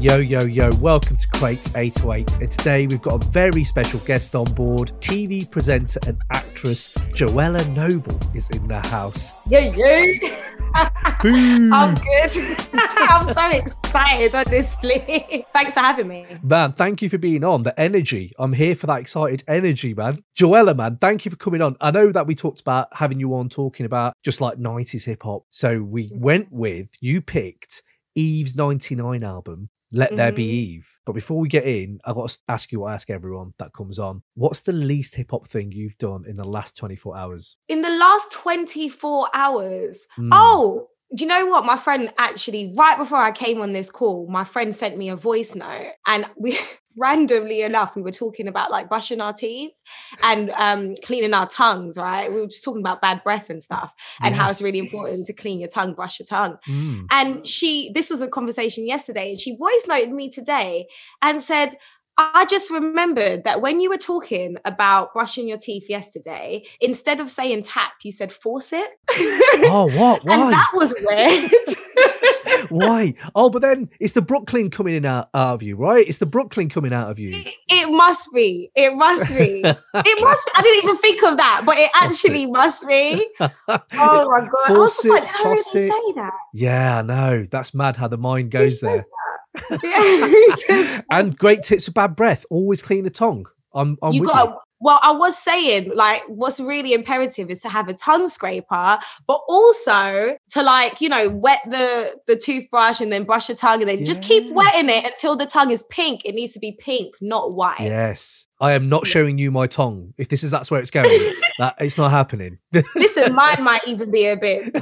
Yo, yo, yo, welcome to Crates 808. And today we've got a very special guest on board. TV presenter and actress Joelah Noble is in the house. Yeah, yeah. I'm good. I'm so excited, honestly. Thanks for having me. Man, thank you for being on. The energy. I'm here for that excited energy, man. Joelah, man, thank you for coming on. I know that we talked about having you on talking about just like 90s hip hop. So we mm. went with, you picked Eve's 99 album, Let There Be Mhm. Eve. But before we get in, I've got to ask you what I ask everyone that comes on. What's the least hip hop thing you've done in the last 24 hours? In the last 24 hours. Mm. Oh, you know what? My friend actually, right before I came on this call, my friend sent me a voice note. And we randomly enough, we were talking about like brushing our teeth and um cleaning our tongues, right? We were just talking about bad breath and stuff and how it's really important to clean your tongue, brush your tongue. Mm. And she, this was a conversation yesterday, and she voice noted me today and said, I just remembered that when you were talking about brushing your teeth yesterday, instead of saying tap, you said force it. Oh, what? and Why? that was weird. Why? Oh, but then it's the Brooklyn coming in out, out of you, right? It's the Brooklyn coming out of you. it, it must be. It must be. It must be. I didn't even think of that, but it Force actually must be. Oh my God. I was just it, like, did really force it. say that? yeah, I know. That's mad how the mind Who goes there. Yeah, And great tips for bad breath. Always clean the tongue. I'm, I'm you got you. well i was saying like what's really imperative is to have a tongue scraper but also to like you know wet the the toothbrush and then brush your tongue and then just keep wetting it until the tongue is pink it needs to be pink not white Yes. I am not showing you my tongue. If this is that's where it's going, that it's not happening. listen mine might even be a bit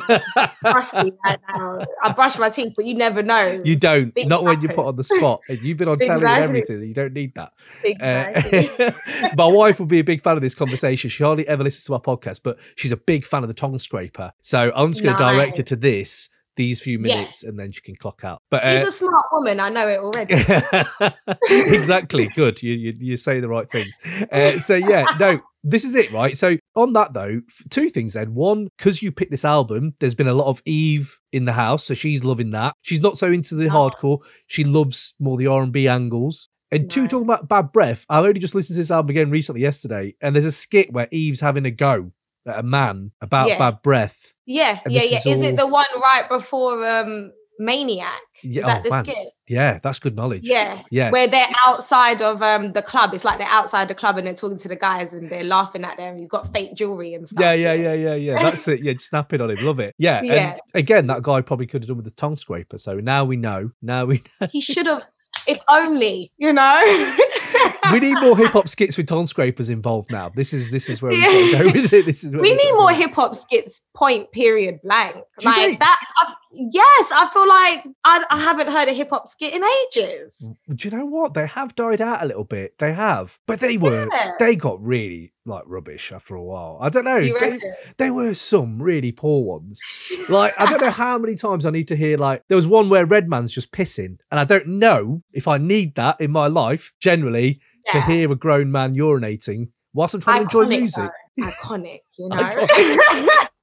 rusty right now i brush my teeth but you never know you don't. Things Not when you're put on the spot. And you've been on telly and Exactly. everything. You don't need that. exactly. Uh, my wife will be a big fan of this conversation. She hardly ever listens to our podcast, but she's a big fan of the tongue scraper. So I'm just going to direct her to this, these few Yeah. minutes, and then she can clock out. But She's uh, a smart woman i know it already exactly, good. You, you you say the right things. Uh, so yeah, no, this is it, right? So on that though, two things then. One, because you picked this album, there's been a lot of Eve in the house, so she's loving that. She's not so into the Oh. hardcore. She loves more the R and B angles. And two, talking about bad breath, I only just listened to this album again recently, yesterday, and there's a skit where Eve's having a go a man about Yeah. bad breath. yeah And yeah yeah is is it the one right before um maniac Yeah, is that oh, the man. skit Yeah, that's good knowledge. Yeah. yeah. Where they're outside of um the club. It's like they're outside the club and they're talking to the guys and they're laughing at them. He's got fake jewelry and stuff. Yeah, yeah, yeah, yeah, yeah. That's it. Yeah, snapping on him. Love it. Yeah. Yeah. And again, that guy probably could have done with the tongue scraper. So now we know. Now we know. He should have, if only, you know. we need more hip hop skits with tongue scrapers involved now. This is this is where we Yeah. gotta go with it. This is where we need more hip hop skits. Point. Period. Blank. Do like that. I, yes, I feel like I, I haven't heard a hip hop skit in ages. Do you know what? They have died out a little bit. They have. But they were Yeah. they got really like rubbish after a while. I don't know. They, there were some really poor ones. Like, I don't know how many times I need to hear, like, there was one where Redman's just pissing. And I don't know if I need that in my life, generally, to hear a grown man urinating whilst I'm trying to enjoy music. though. Iconic, you know. Iconic.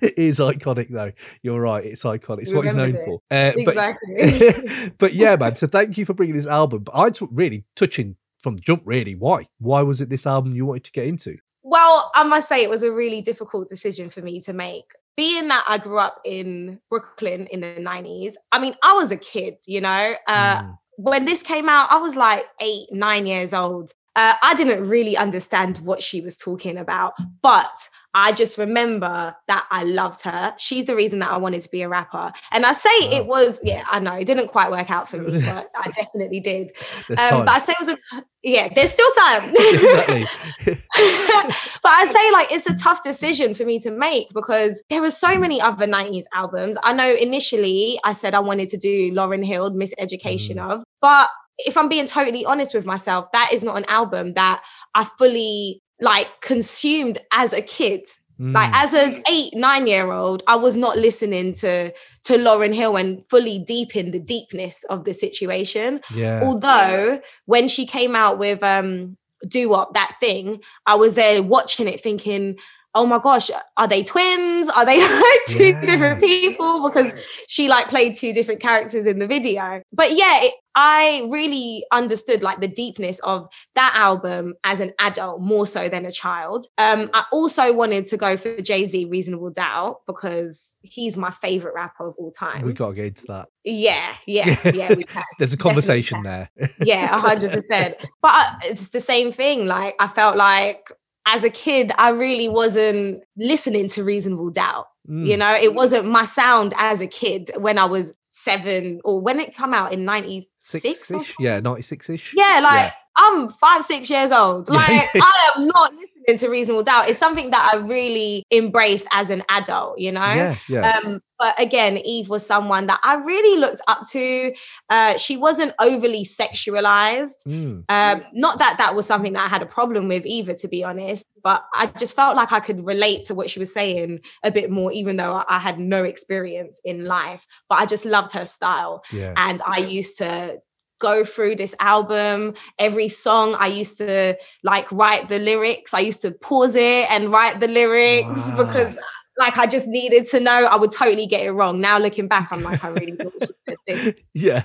It is iconic, though. You're right. It's iconic. It's what he's known Remembered for. Uh, exactly. But, but yeah, man. So thank you for bringing this album. But I took really touching from the jump, really. Why? Why was it this album you wanted to get into? Well, I must say it was a really difficult decision for me to make. Being that I grew up in Brooklyn in the 90s, I mean, I was a kid, you know. Uh, Mm. When this came out, I was like eight, nine years old. Uh, I didn't really understand what she was talking about, but I just remember that I loved her. She's the reason that I wanted to be a rapper. And I say it was, yeah, I know it didn't quite work out for me, but I definitely did. Um, but I say it was a, t- yeah, there's still time. exactly. but I say like it's a tough decision for me to make because there were so many other 90s albums. I know initially I said I wanted to do Lauryn Hill, miss Miseducation of, but if I'm being totally honest with myself, that is not an album that I fully like consumed as a kid. Like Mm. as an eight, nine year old, I was not listening to to Lauryn Hill and fully deep in the deepness of the situation. yeah. Although when she came out with um Doo Wop, that thing, I was there watching it thinking, oh my gosh, are they twins? Are they like two Yeah. different people? Because she like played two different characters in the video. But yeah, it, I really understood like the deepness of that album as an adult more so than a child. Um, I also wanted to go for Jay Z Reasonable Doubt because he's my favorite rapper of all time. We got to get into that. yeah, yeah, yeah, we can. There's a conversation there. Yeah, a hundred percent. But it's the same thing. Like I felt like as a kid, I really wasn't listening to Reasonable Doubt. You Mm. know, it wasn't my sound as a kid when I was seven or when it come out in ninety six. Six-ish? Yeah, 96-ish. Yeah, like I'm five, six years old. Like I am not listening to Reasonable Doubt. It's something that I really embraced as an adult, you know? Yeah, yeah. Um, but again, Eve was someone that I really looked up to. Uh, she wasn't overly sexualized. Mm. Um, not that that was something that I had a problem with either, to be honest, but I just felt like I could relate to what she was saying a bit more, even though I- I had no experience in life. But I just loved her style. Yeah. And I used to go through this album every song i used to like write the lyrics i used to pause it and write the lyrics Wow. because like i just needed to know i would totally get it wrong now looking back i'm like i really thought she said this Yeah.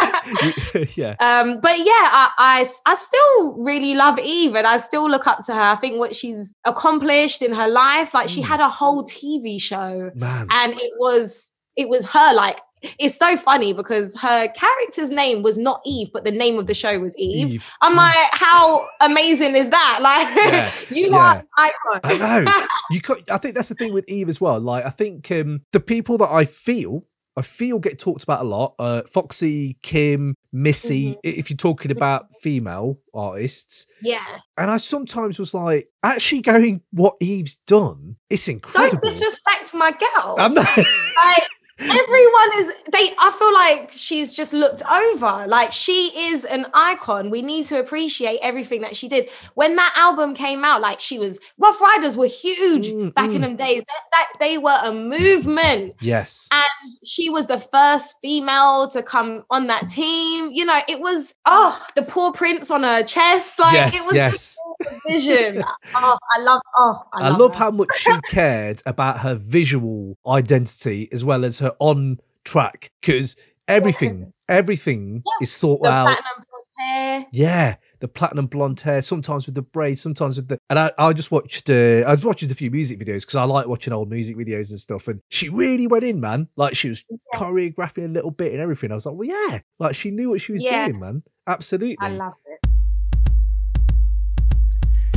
yeah. um but yeah I, I i still really love eve and i still look up to her i think what she's accomplished in her life like she Mm. had a whole tv show Man. and it was it was her like it's so funny because her character's name was not Eve, but the name of the show was Eve. Eve. I'm like, how amazing is that? Like, Yeah, you yeah. are an icon. I know. You could, I think that's the thing with Eve as well. Like I think um the people that I feel I feel get talked about a lot. Uh Foxy, Kim, Missy, Mhm. if you're talking about female artists. yeah. And I sometimes was like, actually going what Eve's done, it's incredible. Don't disrespect my girl. I'm not like, everyone is they i feel like she's just looked over like she is an icon we need to appreciate everything that she did when that album came out like she was Ruff Ryders were huge Mm, back in mm. them days that, that they were a movement Yes. And she was the first female to come on that team. You know, it was oh the poor prince on her chest. Like yes, it was yes. just vision. oh, I love oh I, I love, love how much she cared about her visual identity as well as her on track because everything, everything Yeah. is thought the out. platinum blonde hair. Yeah, the platinum blonde hair, sometimes with the braids, sometimes with the. And I, I just watched, uh, I was watching a few music videos because I like watching old music videos and stuff. And she really went in, man. Like she was Yeah. choreographing a little bit and everything. I was like, well, yeah, like she knew what she was Yeah. doing, man. Absolutely. I love it.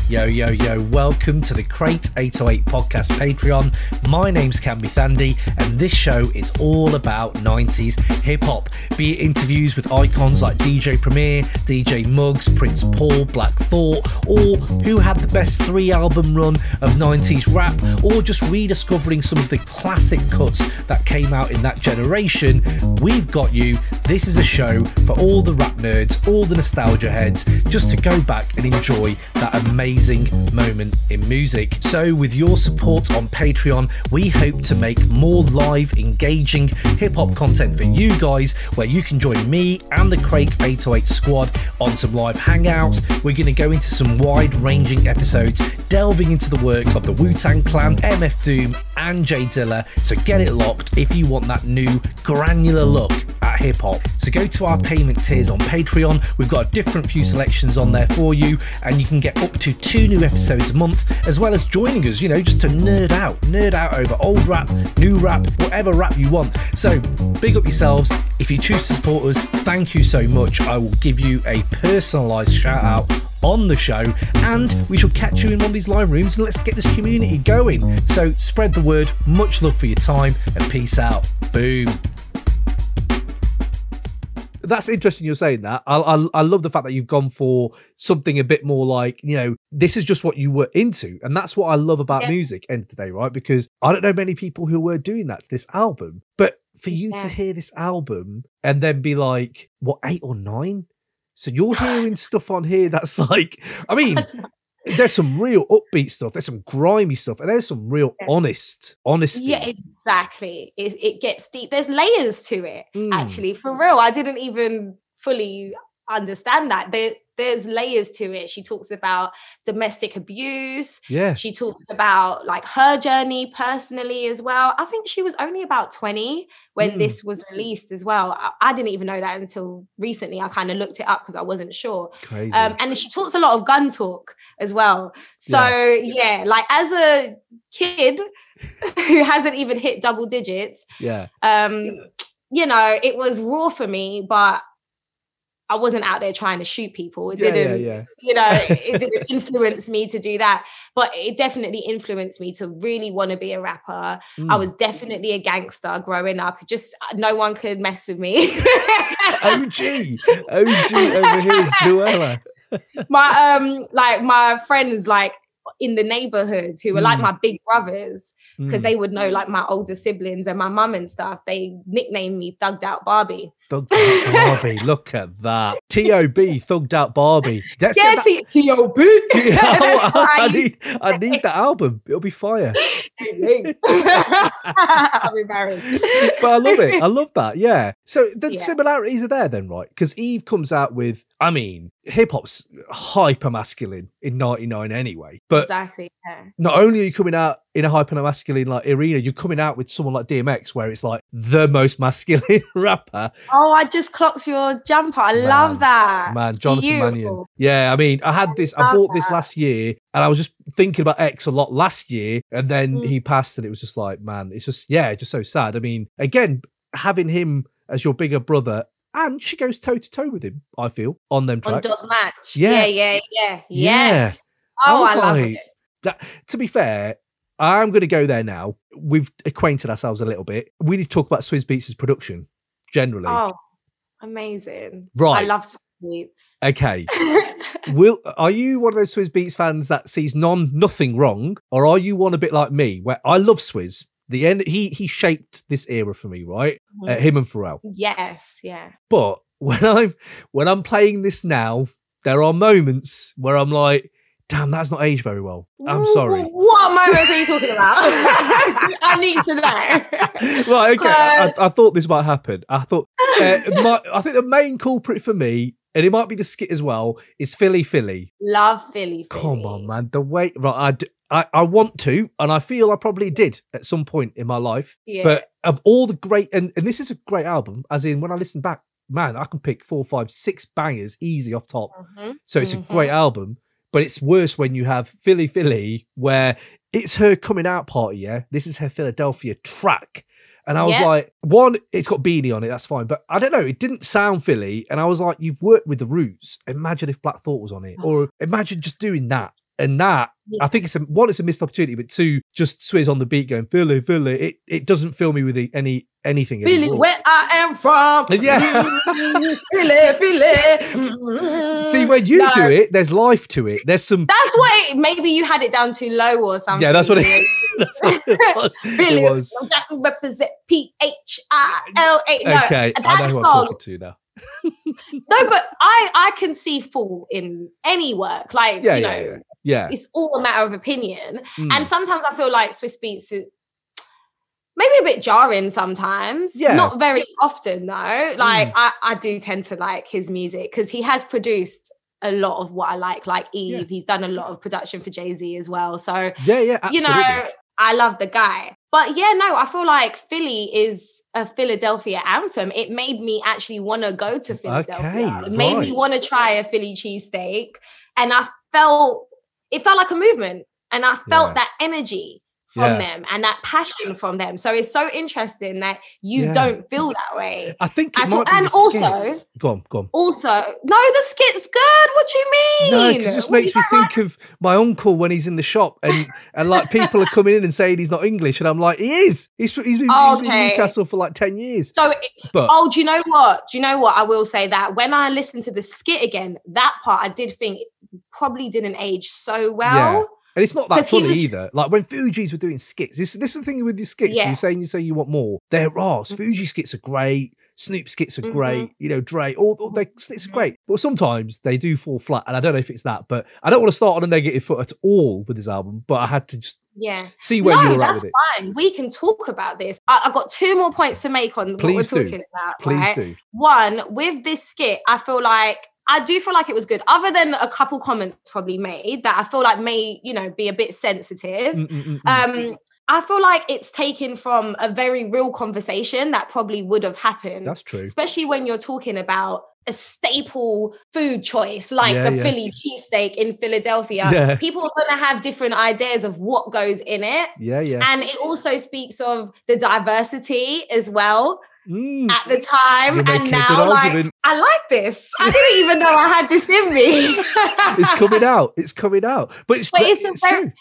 Yo, yo, yo, welcome to the Crate 808 podcast Patreon. My name's Kambi Thandi, and this show is all about 90s hip hop. Be it interviews with icons like DJ Premier, DJ Muggs, Prince Paul, Black Thought, or who had the best three album run of 90s rap, or just rediscovering some of the classic cuts that came out in that generation. We've got you. This is a show for all the rap nerds, all the nostalgia heads, just to go back and enjoy that amazing moment in music. So, with your support on Patreon, we hope to make more live, engaging hip hop content for you guys, where you can join me and the Crate 808 squad on some live hangouts. We're going to go into some wide ranging episodes, delving into the work of the Wu Tang Clan, MF Doom, and J Dilla. So, get it locked if you want that new granular look at hip hop. So go to our payment tiers on Patreon. We've got a different few selections on there for you, and you can get up to two new episodes a month, as well as joining us, you know, just to nerd out, nerd out over old rap, new rap, whatever rap you want. So big up yourselves. If you choose to support us, thank you so much. I will give you a personalised shout out on the show and we shall catch you in one of these live rooms and let's get this community going so spread the word much love for your time and peace out boom that's interesting you're saying that. I, I i love the fact that you've gone for something a bit more like you know this is just what you were into. And that's what i love about Yeah. music end of the day right? Because i don't know many people who were doing that to this album. But for you to hear this album and then be like what eight or nine? So you're hearing stuff on here that's like i mean there's some real upbeat stuff there's some grimy stuff and there's some real Yeah. honest honesty Yeah, exactly. It, it gets deep. There's layers to it, Mm. actually. For real. I didn't even fully understand that. There, there's layers to it. She talks about domestic abuse. Yeah. She talks about like her journey personally as well. I think she was only about 20 when Mm. this was released as well. I, I didn't even know that until recently. I kind of looked it up because I wasn't sure. Crazy. Um, and she talks a lot of gun talk as well. So yeah, like as a kid who hasn't even hit double digits, yeah. um, you know, it was raw for me, but I wasn't out there trying to shoot people. It Yeah, yeah, didn't, yeah. you know, it didn't influence me to do that. But it definitely influenced me to really want to be a rapper. I Mm. was definitely a gangster growing up. Just uh, no one could mess with me. OG. OG over here, Joelah. my um like my friends like in the neighborhood who were like Mm. my big brothers because Mm. they would know like my older siblings and my mum and stuff they nicknamed me thugged out barbie Thugged out Barbie. Look at that. T.O.B. Thugged out Barbie. Let's yeah T.O.B. That's I, need, I need that album. It'll be fire. I'm embarrassed. But I love it. I love that. Yeah. So the Yeah. similarities are there then, right? Because Eve comes out with, I mean, hip hop's hyper masculine in 99 anyway. But exactly yeah. not only are you coming out in a hyper masculine like arena, you're coming out with someone like DMX where it's like the most masculine rapper. oh i just clocked your jumper i Man, love that Man, Jonathan Mannion. Yeah, I mean, I had this, I bought this last year and I was just thinking about X a lot last year. And then Mm. he passed and it was just like, man, it's just, yeah, just so sad. I mean, again, having him as your bigger brother and she goes toe to toe with him, I feel, on them on tracks. dot match Yeah. yeah yeah yeah Yeah. yes I oh was i, love like, it That, to be fair, I'm going to go there now. We've acquainted ourselves a little bit. We need to talk about Swizz Beats' production generally. oh amazing Right, i love sweets Okay. Will are you one of those Swizz Beats fans that sees none nothing wrong, or are you one a bit like me where I love Swizz? The end he he shaped this era for me, right? Uh, him and Pharrell. yes yeah But when I'm when I'm playing this now, there are moments where I'm like, damn, that's not aged very well. I'm sorry. wh- What moments are you talking about? I need to know. right, okay. I, Cause- I thought this might happen. I thought uh, my, I think the main culprit for me, and it might be the skit as well, is Philly Philly. Love Philly. Come on, man. The way right, I, d- I I want to, and I feel I probably did at some point in my life. Yeah. But of all the great, and, and this is a great album, as in when I listen back, man, I can pick four, five, six bangers easy off top. Mhm. So it's Mhm. a great album. But it's worse when you have Philly Philly, where it's her coming out party. Yeah, this is her Philadelphia track. And I was Yeah. like, one, it's got Beanie on it, that's fine. But I don't know, it didn't sound Philly. And I was like, you've worked with the Roots. Imagine if Black Thought was on it, ah. or imagine just doing that. And that, I think it's a one, it's a missed opportunity, but two, just Swizz on the beat going Philly, Philly. It it doesn't fill me with the, any anything. Philly, where I am from. Yeah. Philly, Philly. See, when you No, do it, there's life to it. There's some. That's what it, maybe you had it down too low or something. Yeah, that's what it, that's what it was. Philly, It was. that represent P H I L A. No, okay, I that know who I'm song talking to now. no, but I I can see fault in any work. Like Yeah, you yeah, know, yeah. Yeah. it's all a matter of opinion. Mm. And sometimes I feel like Swizz Beats is maybe a bit jarring sometimes. Yeah. Mm. Not very often though. Like I, I do tend to like his music because he has produced a lot of what I like, like Eve. Yeah. He's done a lot of production for Jay-Z as well. So yeah, yeah, absolutely. you know, I love the guy. But yeah, no, I feel like Philly is a Philadelphia anthem. It made me actually want to go to Philadelphia. Okay, it made me want to try a Philly cheesesteak. And I felt it felt like a movement. And I felt Yeah. that energy from Yeah. them and that passion from them. So it's so interesting that you Yeah. don't feel that way. I think it At all. might be And also, go on, go on. also, no, the skit's good. What do you mean? No, because it just What makes me think of my uncle when he's in the shop and and like people are coming in and saying he's not English, and I'm like, he is. He's he's been, he's been in Newcastle for like ten years. So, But oh, do you know what? Do you know what? I will say that when I listened to the skit again, that part I did think probably didn't age so well. And it's not that funny was- either. Like when Fugees were doing skits, this, this is the thing with your skits. Yeah. Mm-hmm. You're saying you say you want more. There are. Fugees skits are great. Snoop skits are Mhm. great. You know, Dre, all, all their skits are great. But sometimes they do fall flat. And I don't know if it's that, but I don't want to start on a negative foot at all with this album. But I had to just Yeah. see where no, you were at that's with it. fine. We can talk about this. I, I've got two more points to make on Please what we're talking about. Please right? do. One, with this skit, I feel like I do feel like it was good. Other than a couple comments probably made that I feel like may, you know, be a bit sensitive. Mm, mm, mm, mm. Um, I feel like it's taken from a very real conversation that probably would have happened. That's true. Especially when you're talking about a staple food choice like Yeah, the yeah. Philly cheesesteak in Philadelphia. Yeah. People are going to have different ideas of what goes in it. Yeah, yeah. And it also speaks of the diversity as well Mm. at the time. And now, like. I like this. I didn't even know I had this in me. it's coming out. It's coming out. But it's, But gre- it's a very- true.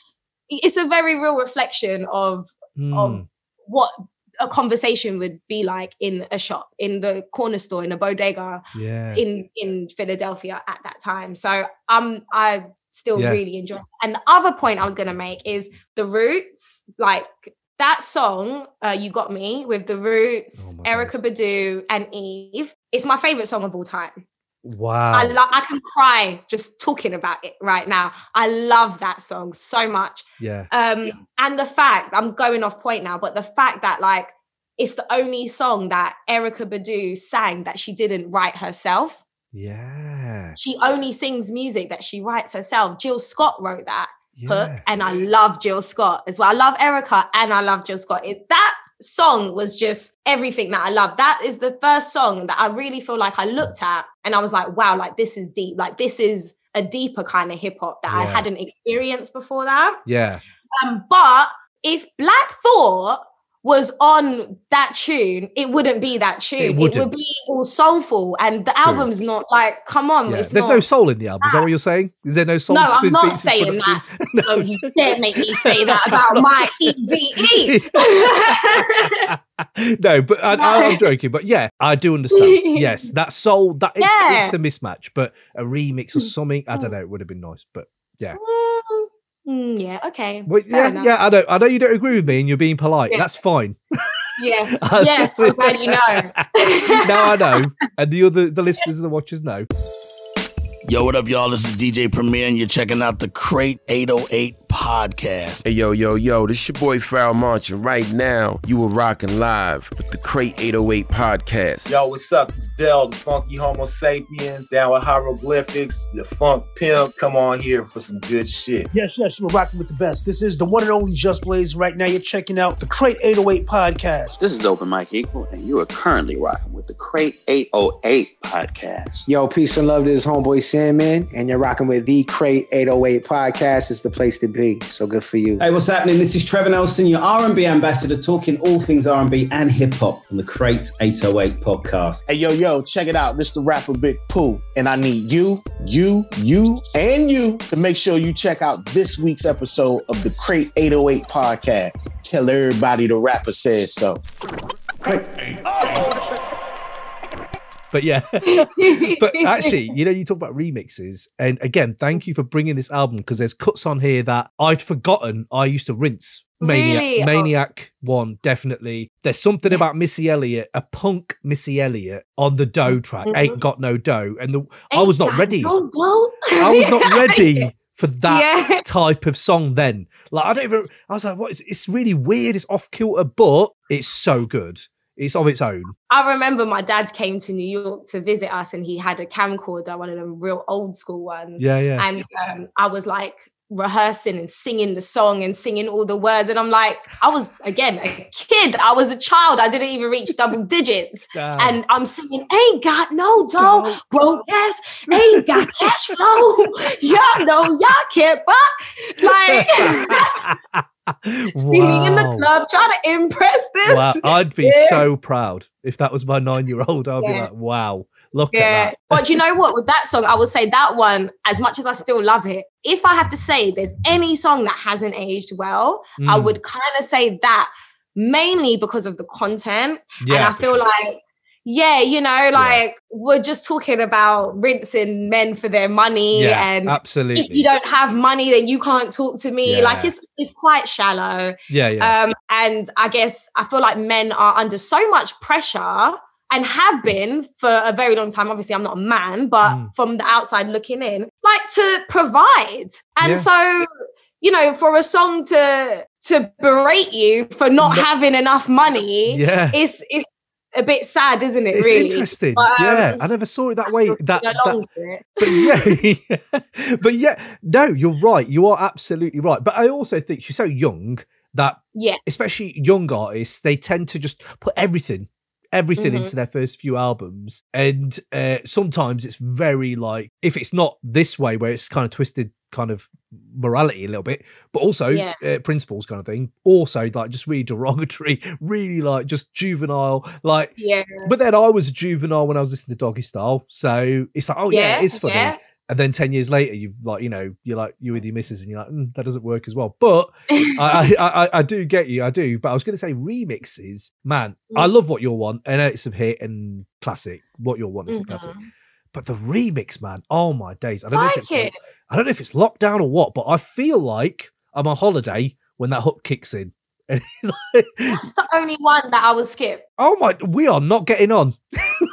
it's a very real reflection of Mm. of what a conversation would be like in a shop, in the corner store, in a bodega yeah. in in Philadelphia at that time. So um I still Yeah. really enjoy. it. And the other point I was gonna make is the roots, like that song, uh, You Got Me with the Roots, Oh my Erykah Badu, and Eve. It's my favorite song of all time. Wow. I love I can cry just talking about it right now. I love that song so much. yeah. Um, and the fact I'm going off point now, but the fact that like it's the only song that Erykah Badu sang that she didn't write herself. Yeah. She only sings music that she writes herself. Jill Scott wrote that hook, Yeah. and I love Jill Scott as well. I love Erykah and I love Jill Scott. It, that song was just everything that I love. That is the first song that I really feel like I looked at and I was like, wow, like this is deep. Like this is a deeper kind of hip hop that I hadn't experienced before that. Yeah. Um, but if Black Thought was on that tune, it wouldn't be that tune. It, would wouldn't. be all soulful, and the True. album's not like, come on, yeah. it's There's no soul in the album. Is that what you're saying? Is there no soul? No, I'm not saying that. No, you dare make me say that about my EVE. no, but I, I, I'm joking. But yeah, I do understand. Yes, that soul that it's, Yeah. it's a mismatch, but a remix or something, I don't know, it would have been nice. But Mm, mm, yeah, okay. well, yeah, enough. yeah, I know. I know you don't agree with me, and you're being polite. Yeah. That's fine. Yeah, yeah, I'm glad you know. now I know, and the other the listeners and the watchers know. Yo, what up, y'all? This is DJ Premier, and you're checking out the Crate 808 podcast. Hey, yo, yo, yo, this your boy Pharoahe Monch, and right now you are rocking live with the Crate 808 podcast. Yo, what's up? It's Del, the funky Homo sapien, down with hieroglyphics, the funk pimp. Come on here for some good shit. Yes, yes, you're rocking with the best. This is the one and only Just Blaze. Right now, you're checking out the Crate 808 podcast. This is Open Mike Eagle, and you are currently rocking with the Crate 808 podcast. Yo, peace and love to this homeboy Sandman, and you're rocking with the Crate 808 podcast. It's the place to be. So good for you. Hey, what's happening? This is Trevor Nelson, your R&B ambassador, talking all things R&B and hip hop on the Crate 808 podcast. Hey, yo, yo, check it out. This the rapper Big Pooh. And I need you, you, you, and you to make sure you check out this week's episode of the Crate 808 podcast. Tell everybody the rapper says so. But yeah, but actually, you know, you talk about remixes, and again, thank you for bringing this album because there's cuts on here that I'd forgotten I used to rinse. Maniac, Really? Oh. Maniac one definitely. There's something Yeah. about Missy Elliott, a punk Missy Elliott on the dough track. Mhm. Ain't got no dough, and the I was not Ain't ready. no. I was not ready for that Yeah. type of song then. Like I don't even. I was like, what? Is, it's really weird. It's off kilter, but it's so good. It's of its own. I remember my dad came to New York to visit us and he had a camcorder, one of them real old school ones. Yeah, yeah. And um, I was like rehearsing and singing the song and singing all the words. And I'm like, I was, again, a kid. I was a child. I didn't even reach double digits. Damn. And I'm singing, ain't got no dough, broke ass, ain't got cash flow. Y'all know y'all can't buy. Like, see me in the club trying to impress this. Wow, I'd be Yeah. so proud if that was my nine-year-old. I'd be like, "Wow, look Yeah. at that." But you know what? With that song, I would say that one, as much as I still love it, if I have to say there's any song that hasn't aged well, I Mm, would kind of say that mainly because of the content. yeah, and I feel sure. like, yeah, you know, like we're just talking about rinsing men for their money yeah, and absolutely. if you don't have money, then you can't talk to me. Like it's it's quite shallow. yeah, yeah, Um, and I guess I feel like men are under so much pressure and have been for a very long time. Obviously, I'm not a man, but Mm. from the outside looking in, like to provide. And Yeah. so, you know, for a song to to berate you for not No- having enough money, yeah. it's it's a bit sad, isn't it? It's really interesting. But, um, yeah, I never saw it that way. That, that along to it. but yeah, but yeah, no, you're right. You are absolutely right. But I also think she's so young that, Yeah. especially young artists, they tend to just put everything, everything Mhm. into their first few albums, and uh, sometimes it's very like if it's not this way, where it's kind of twisted, kind of morality a little bit, but also Yeah. uh, principles kind of thing. Also, like just really derogatory, really like just juvenile, like. Yeah. But then I was a juvenile when I was listening to Doggy Style, so it's like, oh yeah, Yeah, it's funny. yeah. And then ten years later, you've like, you know, you're like you're with your missus, and you're like, mm, that doesn't work as well. But I, I, I, I do get you, I do. But I was going to say remixes, man. I Mm. love what you'll want, and it's a hit and classic. What you'll want is a classic. But the remix, man, oh my days! I don't know if Like it's it. I don't know if it's lockdown or what, but I feel like I'm on holiday when that hook kicks in. And it's like, That's the only one that I will skip. oh my, we are not getting on.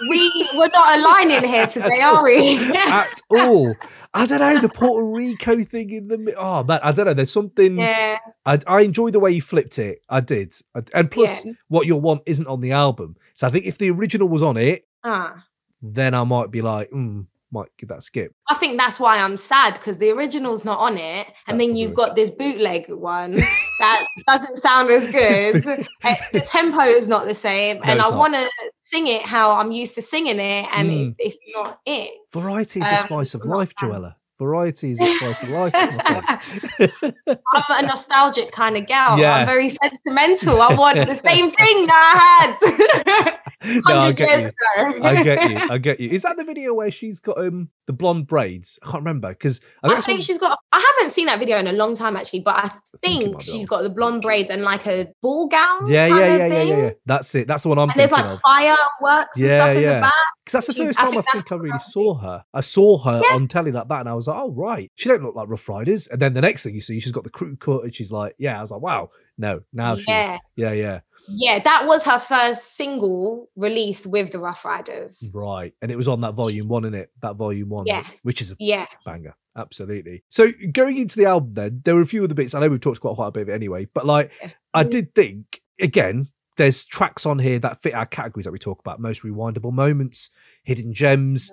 We we're not aligning here today, are we? at all. I don't know the Puerto Rico thing in the oh man, I don't know. There's something. Yeah. I I enjoy the way you flipped it. I did, I- and plus, Yeah. what you'll want isn't on the album. So I think if the original was on it, Ah. then I might be like, mm, might give that a skip. I think that's why I'm sad because the original's not on it, and then you've got this bootleg one that doesn't sound as good. Uh, the tempo is not the same, No, and I want to sing it how I'm used to singing it, and Mm. it, it's not it. Variety is a Um, spice of life, Joelah. Variety is a spice of life. I'm a nostalgic kind of gal. Yeah. I'm very sentimental. I want the same thing that I had. no, I 100 get you. I get you. I get you. Is that the video where she's got um the blonde braids? I can't remember because I think I think one- she's got. I haven't seen that video in a long time actually, but I think, might be she's got the blonde braids and like a ball gown. yeah, kind yeah, of yeah, yeah, yeah, yeah. That's it. That's the one I'm And there's like of. fireworks and Yeah, stuff in yeah. the back. Because that's the She's- first time I think think, I really saw her. I saw her on telly like that, and I was like, "Oh right, she don't look like Ruff Ryders." And then the next thing you see, she's got the crew cut, and she's like, "Yeah." I was like, "Wow, no, now she, Yeah. yeah, yeah, Yeah, that was her first single release with the Ruff Ryders. right." And it was on that volume one, in it, that volume one, Yeah. which is a Yeah. banger, absolutely. So going into the album, then there were a few other bits. I know we've talked quite quite a bit of it anyway, but like, I did think again. There's tracks on here that fit our categories that we talk about: most rewindable moments, hidden gems.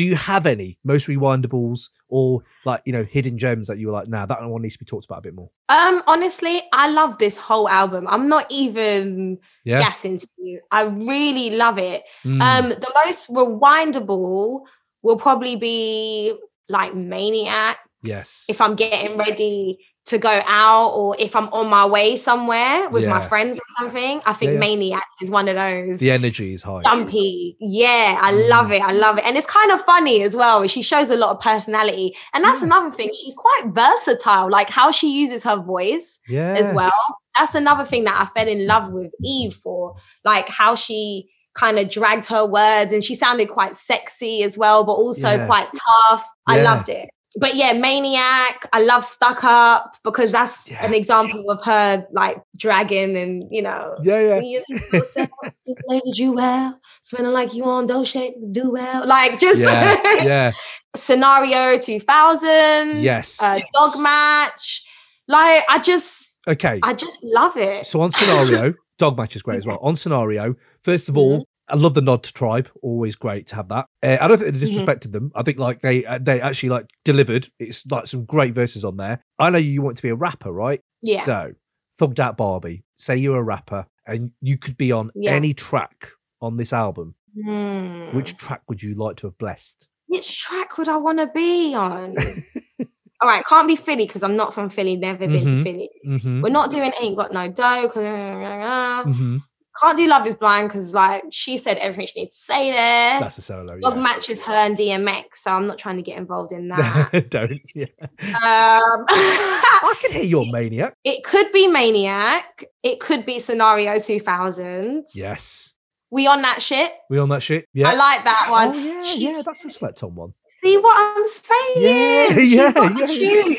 Do you have any most rewindables or like you know hidden gems that you were like, nah, that one needs to be talked about a bit more? Um, honestly, I love this whole album. I'm not even Yeah. gassing to you. I really love it. Mm. Um, the most rewindable will probably be like Maniac. Yes. If I'm getting ready to go out or if I'm on my way somewhere with my friends or something, I think Yeah, yeah. Maniac is one of those. The energy is high. Jumpy. Yeah, I Mm. love it. I love it. And it's kind of funny as well. She shows a lot of personality. And that's another thing. She's quite versatile, like how she uses her voice Yeah. as well. That's another thing that I fell in love with Eve for, like how she kind of dragged her words and she sounded quite sexy as well, but also Yeah. quite tough. I Yeah. loved it. But yeah, Maniac, I love Stuck Up because that's an example of her like dragging and, you know, Yeah, yeah. you played you well, smelling like you on Dolce do well. Like just Yeah, yeah. scenario 2000 Yes. uh, dog match like i just Okay. i just love it So on scenario, dog match is great as well. On scenario, first of all, I love the nod to Tribe. Always great to have that. Uh, I don't think they disrespected them. I think like they uh, they actually like delivered. It's like some great verses on there. I know you want to be a rapper, right? Yeah. So thugged out Barbie. Say you're a rapper and you could be on Yeah. any track on this album. Hmm. Which track would you like to have blessed? which track would i want to be on all right can't be philly because i'm not from philly never been to Mhm. philly Mhm. we're not doing ain't got no dough Mhm. Can't do love is blind because like she said everything she needs to say there That's a solo. Love Yeah. matches her and dmx so i'm not trying to get involved in that don't. Yeah. um I can hear your maniac. It could be Maniac. It could be Scenario 2000. Yes. We on that shit. We on that shit? Yeah. I like that one. Oh yeah, yeah. That's a slept on one. See what I'm saying? Yeah, yeah, yeah, yeah.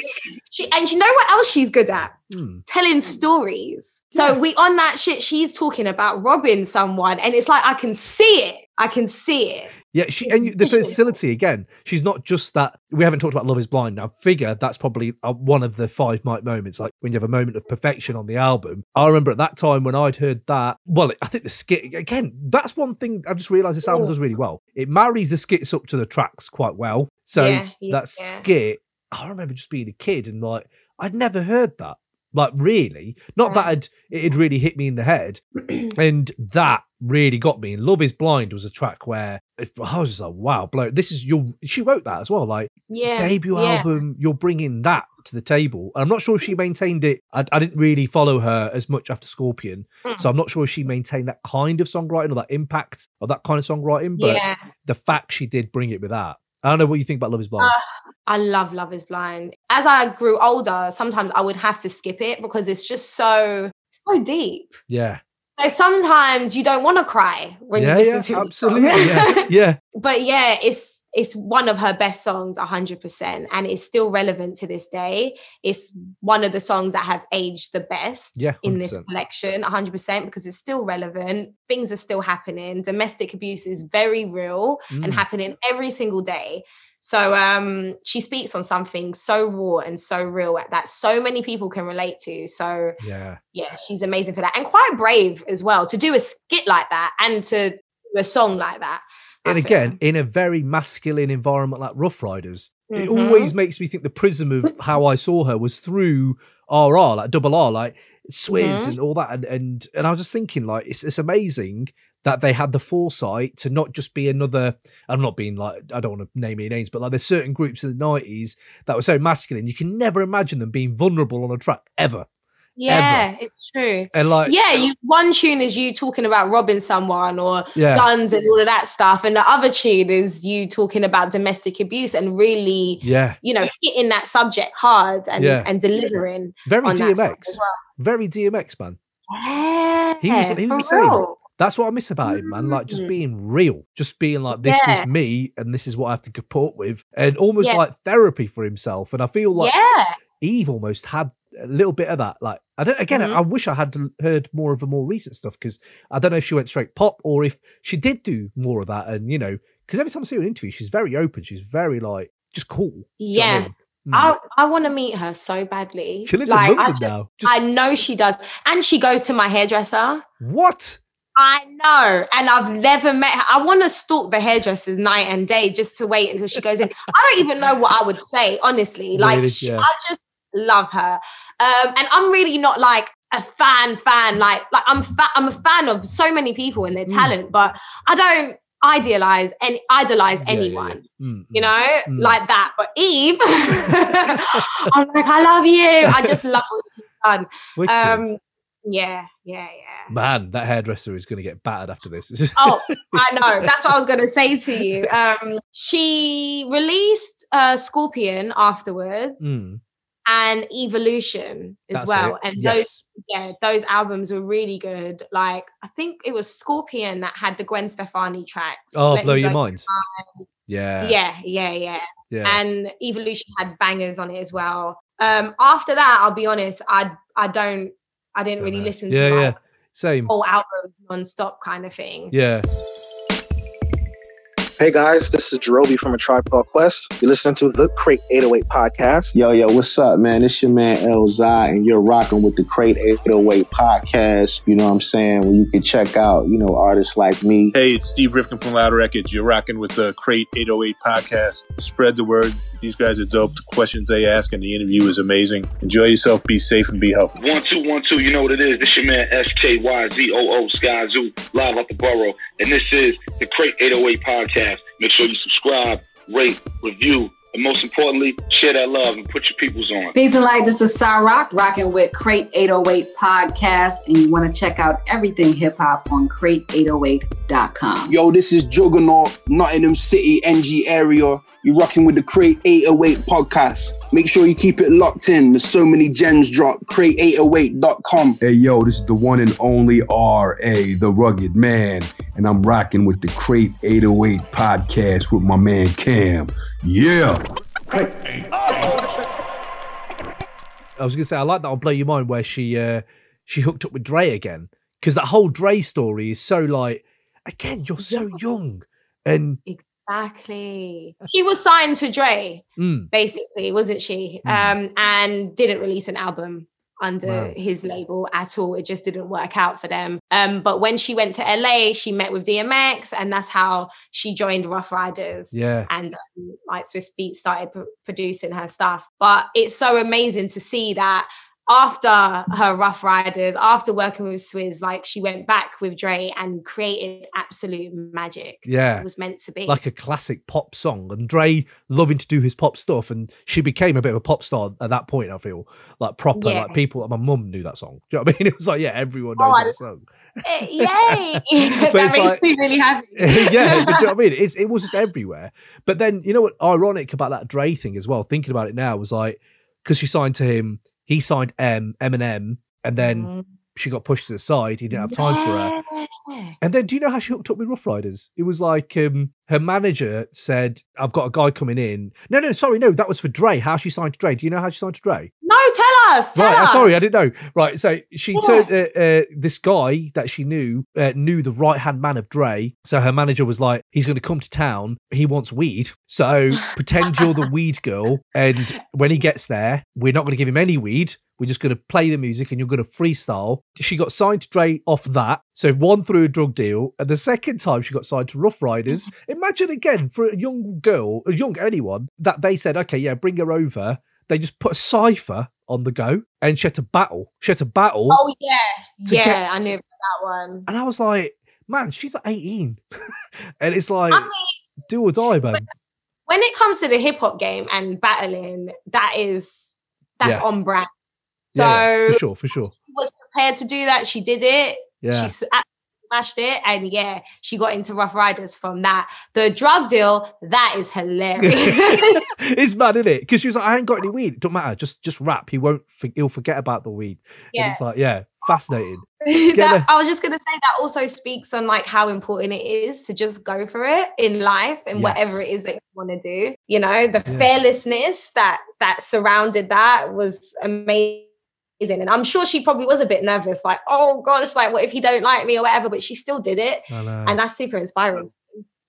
She, and you know what else she's good at? Hmm. Telling stories. So we on that shit. She's talking about robbing someone, and it's like I can see it. I can see it. Yeah, she and you, the facility again. She's not just that. We haven't talked about Love Is Blind. Now, figure that's probably uh, one of the five mic moments. Like when you have a moment of perfection on the album. I remember at that time when I'd heard that. Well, I think the skit again. That's one thing I've just realised this album does really well. It marries the skits up to the tracks quite well. So Yeah, yeah, that yeah. skit, I remember just being a kid and like I'd never heard that. Like really, not that I'd, it had really hit me in the head, and that really got me. And Love Is Blind was a track where I was just like, wow, blow. This is your. She wrote that as well. Like Yeah, debut yeah. album, you're bringing that to the table. And I'm not sure if she maintained it. I, I didn't really follow her as much after Scorpion, Mm. so I'm not sure if she maintained that kind of songwriting or that impact of that kind of songwriting. But Yeah. the fact she did bring it with that. I don't know what you think about Love Is Blind. Uh, I love Love is Blind. As I grew older, sometimes I would have to skip it because it's just so so deep. yeah. So sometimes you don't want to cry when yeah, you listen yeah, to it. absolutely. yeah, yeah. but yeah, it's it's one of her best songs, hundred percent, and it's still relevant to this day. It's one of the songs that have aged the best Yeah, in this collection, hundred percent, because it's still relevant. Things are still happening. Domestic abuse is very real and Mm. happening every single day. So um, she speaks on something so raw and so real that so many people can relate to. So Yeah. yeah, she's amazing for that and quite brave as well to do a skit like that and to do a song like that. And again, in a very masculine environment like Ruff Ryders, it Mhm. always makes me think the prism of how I saw her was through RR, like double R, like Swizz Mhm. and all that. And and and I was just thinking, like, it's it's amazing that they had the foresight to not just be another. I'm not being like I don't want to name any names, but like there's certain groups in the '90s that were so masculine, you can never imagine them being vulnerable on a track ever. Yeah, it's true. And like, yeah, you one tune is you talking about robbing someone or Yeah. guns and all of that stuff, and the other tune is you talking about domestic abuse and really, yeah, you know, hitting that subject hard and Yeah. and delivering very on that song DMX, well. very DMX, man. Yeah, He was he was the same. real. That's what I miss about him, man. Like just Mm. being real, just being like, this Yeah. is me, and this is what I have to c- put up with, and almost Yeah. like therapy for himself. And I feel like yeah, Eve almost had a little bit of that. Like I don't. Again, Mhm. I wish I had heard more of the more recent stuff because I don't know if she went straight pop or if she did do more of that. And you know, because every time I see her in an interview, she's very open. She's very like just cool. Do you know I yeah. mean? Mm. I, I want to meet her so badly. She lives Like, in I London just- now. Just I know she does, and she goes to my hairdresser. what? I know, and I've never met her. I want to stalk the hairdressers night and day just to wait until she goes in. I don't even know what I would say, honestly. Like, Really? she- Yeah. I just love her, um, and I'm really not like a fan fan. Like, like I'm fa- I'm a fan of so many people and their Mm. talent, but I don't idealize and idolize Yeah, yeah, yeah. anyone. Mm, You mm. know, Mm. like that. But Eve, I'm like, I love you. I just love what she's done. Wicked. Um, yeah, yeah, yeah. Man, that hairdresser is going to get battered after this. Oh, I know. That's what I was going to say to you. Um, she released uh, Scorpion afterwards Mm, and Evolution as that's well. it. And those, yeah, those albums were really good. Like I think it was Scorpion that had the Gwen Stefani tracks. Oh, Let blow your mind. Yeah. Yeah, yeah, yeah. Yeah. And Evolution had bangers on it as well. Um, after that, I'll be honest, I I don't I didn't Don't really know. listen yeah, to yeah. like Same. whole album non-stop kind of thing. Yeah. Hey guys, this is Jarobi from A Tribe Called Quest. You're listening to the Crate 808 podcast. Yo, yo, what's up, man? It's your man Elzhi, and you're rocking with the Crate 808 podcast. You know what I'm saying? Where you can check out, you know, artists like me. Hey, it's Steve Rifkin from Loud Records. You're rocking with the Crate 808 podcast. Spread the word. These guys are dope. The questions they ask and the interview is amazing. Enjoy yourself, be safe, and be healthy. One two one two, you know what it is. This your man S K Y Z O O Skyzoo live at the borough, and this is the Crate 808 podcast. Make sure you subscribe, rate, review, and most importantly, share that love and put your peoples on. Peace and light. This is Cyrock rocking with Crate 808 podcast, and you want to check out everything hip hop on crate808.com. Yo, this is Juggernaut, Nottingham City, NG area. You're rocking with the Crate 808 podcast. Make sure you keep it locked in. There's so many gems drop. Crate808.com. Hey, yo, this is the one and only R.A., the rugged man, and I'm rocking with the Crate 808 podcast with my man Cam. Yeah. I was gonna say I like that. I'll blow your mind where she uh she hooked up with Dre again because that whole Dre story is so like again you're so young And Exactly. She was signed to Dre, mm, basically, wasn't she? Mm. Um, and didn't release an album under Wow. his label at all. It just didn't work out for them. Um, but when she went to LA, she met with DMX, and that's how she joined Ruff Ryders. yeah. And um, like Swizz Beat started p- producing her stuff. But it's so amazing to see that after her Ruff Ryders, after working with Swizz, like she went back with Dre and created absolute magic. Yeah. It was meant to be. Like a classic pop song. And Dre loving to do his pop stuff. And she became a bit of a pop star at that point, I feel. Like proper, Yeah. like people, my mum knew that song. Do you know what I mean? It was like, yeah, everyone knows Oh, that song. Eh, Yay! That makes like- me really happy. yeah, but do you know what I mean? It's, it was just everywhere. But then, you know what? Ironic about that Dre thing as well, thinking about it now, was like, because she signed to him, he signed M, Eminem, and then Mm-hmm. she got pushed to the side. He didn't have time for her. And then do you know how she hooked up with Ruff Ryders? It was like um, her manager said, I've got a guy coming in. No, no, sorry, no, that was for Dre. How she signed to Dre. Do you know how she signed to Dre? No, tell us. Tell right, us. sorry, I didn't know. Right, so she Yeah. turned uh, uh, this guy that she knew uh, knew the right hand man of Dre. So her manager was like, "He's going to come to town. He wants weed. So pretend you're the weed girl, and when he gets there, we're not going to give him any weed. We're just going to play the music, and you're going to freestyle." She got signed to Dre off that. So one through a drug deal, and the second time she got signed to Ruff Ryders. Imagine again for a young girl, a young anyone, that they said, "Okay, yeah, bring her over." They just put a cipher on the go and she had to battle. She had to battle. Oh yeah, yeah, get- I knew about that one. And I was like, man, she's like 18. and it's like, I mean, do or die, man. when it comes to the hip hop game and battling, that is that's Yeah. on brand. So yeah, for sure, for sure. she was prepared to do that. She did it. Yeah. She smashed it, and yeah, she got into Ruff Ryders from that. The drug deal, that is hilarious. it's mad, isn't it? Because she was like, I ain't got any weed. Don't matter. Just just rap. He won't. He'll forget about the weed. Yeah. And it's like, yeah, fascinating. That, I was just gonna say that also speaks on like how important it is to just go for it in life and whatever it is that you want to do. You know, the Yeah. fearlessness that that surrounded that was amazing. And I'm sure she probably was a bit nervous, like, oh gosh, like what if he don't like me or whatever, but she still did it. And that's super inspiring.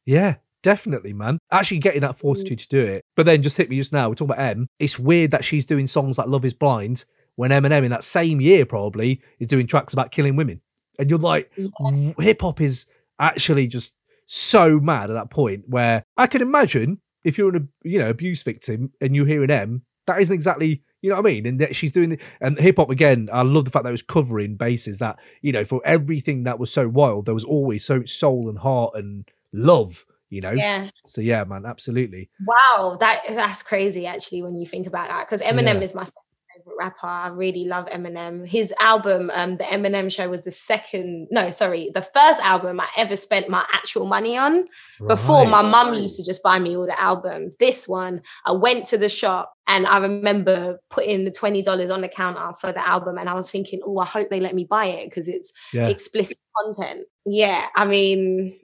Yeah, definitely, man. Actually getting that fortitude to do it. But then just hit me just now. We're talking about M. It's weird that she's doing songs like Love is Blind when Eminem in that same year probably is doing tracks about killing women. And you're like, mm, hip hop is actually just so mad at that point where I can imagine if you're an you know abuse victim and you hear an M, that isn't exactly you know what I mean, and that she's doing the, and hip hop again. I love the fact that it was covering bases that you know for everything that was so wild, there was always so much soul and heart and love. You know, Yeah. So yeah, man, absolutely. Wow, that that's crazy actually when you think about that. Because Eminem Yeah. is my favorite rapper. I really love Eminem. His album, um, the Eminem Show, was the second. No, sorry, the first album I ever spent my actual money on. Before my Right. mum used to just buy me all the albums. This one, I went to the shop and I remember putting the twenty dollars on the counter for the album, and I was thinking, oh, I hope they let me buy it because it's Yeah. explicit content. Yeah, I mean.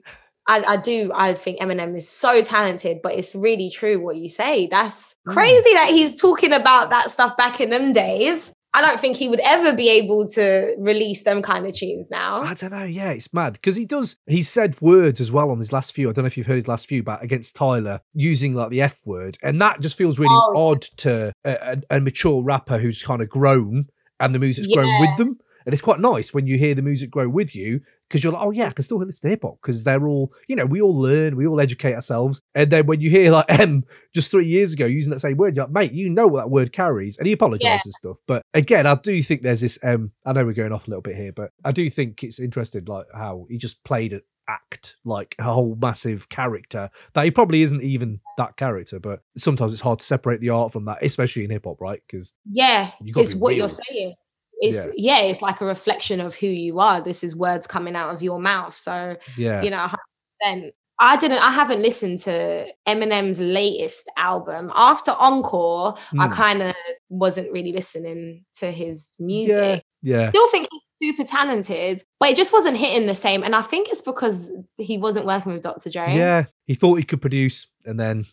I, I do. I think Eminem is so talented, but it's really true what you say. That's Mm. crazy that he's talking about that stuff back in them days. I don't think he would ever be able to release them kind of tunes now. I don't know. Yeah, it's mad because he does. He said words as well on his last few. I don't know if you've heard his last few, but against Tyler using like the F word, and that just feels really Oh. odd to a, a, a mature rapper who's kind of grown and the music's grown with them. And it's quite nice when you hear the music grow with you because you're like, oh yeah, I can still listen to hip hop because they're all, you know, we all learn, we all educate ourselves. And then when you hear like M just three years ago using that same word, you're like, mate, you know what that word carries, and he apologizes Yeah. and stuff. But again, I do think there's this. Um, I know we're going off a little bit here, but I do think it's interesting, like how he just played an act, like a whole massive character that he probably isn't even that character. But sometimes it's hard to separate the art from that, especially in hip hop, right? Because Yeah, it's what real. you're saying. It's yeah. it's like a reflection of who you are. This is words coming out of your mouth. So Yeah. you know, 100%. I didn't. I haven't listened to Eminem's latest album after Encore. I Hmm. kind of wasn't really listening to his music. yeah, Still think he's super talented, but it just wasn't hitting the same. And I think it's because he wasn't working with Dr. Dre. yeah. He thought he could produce, and then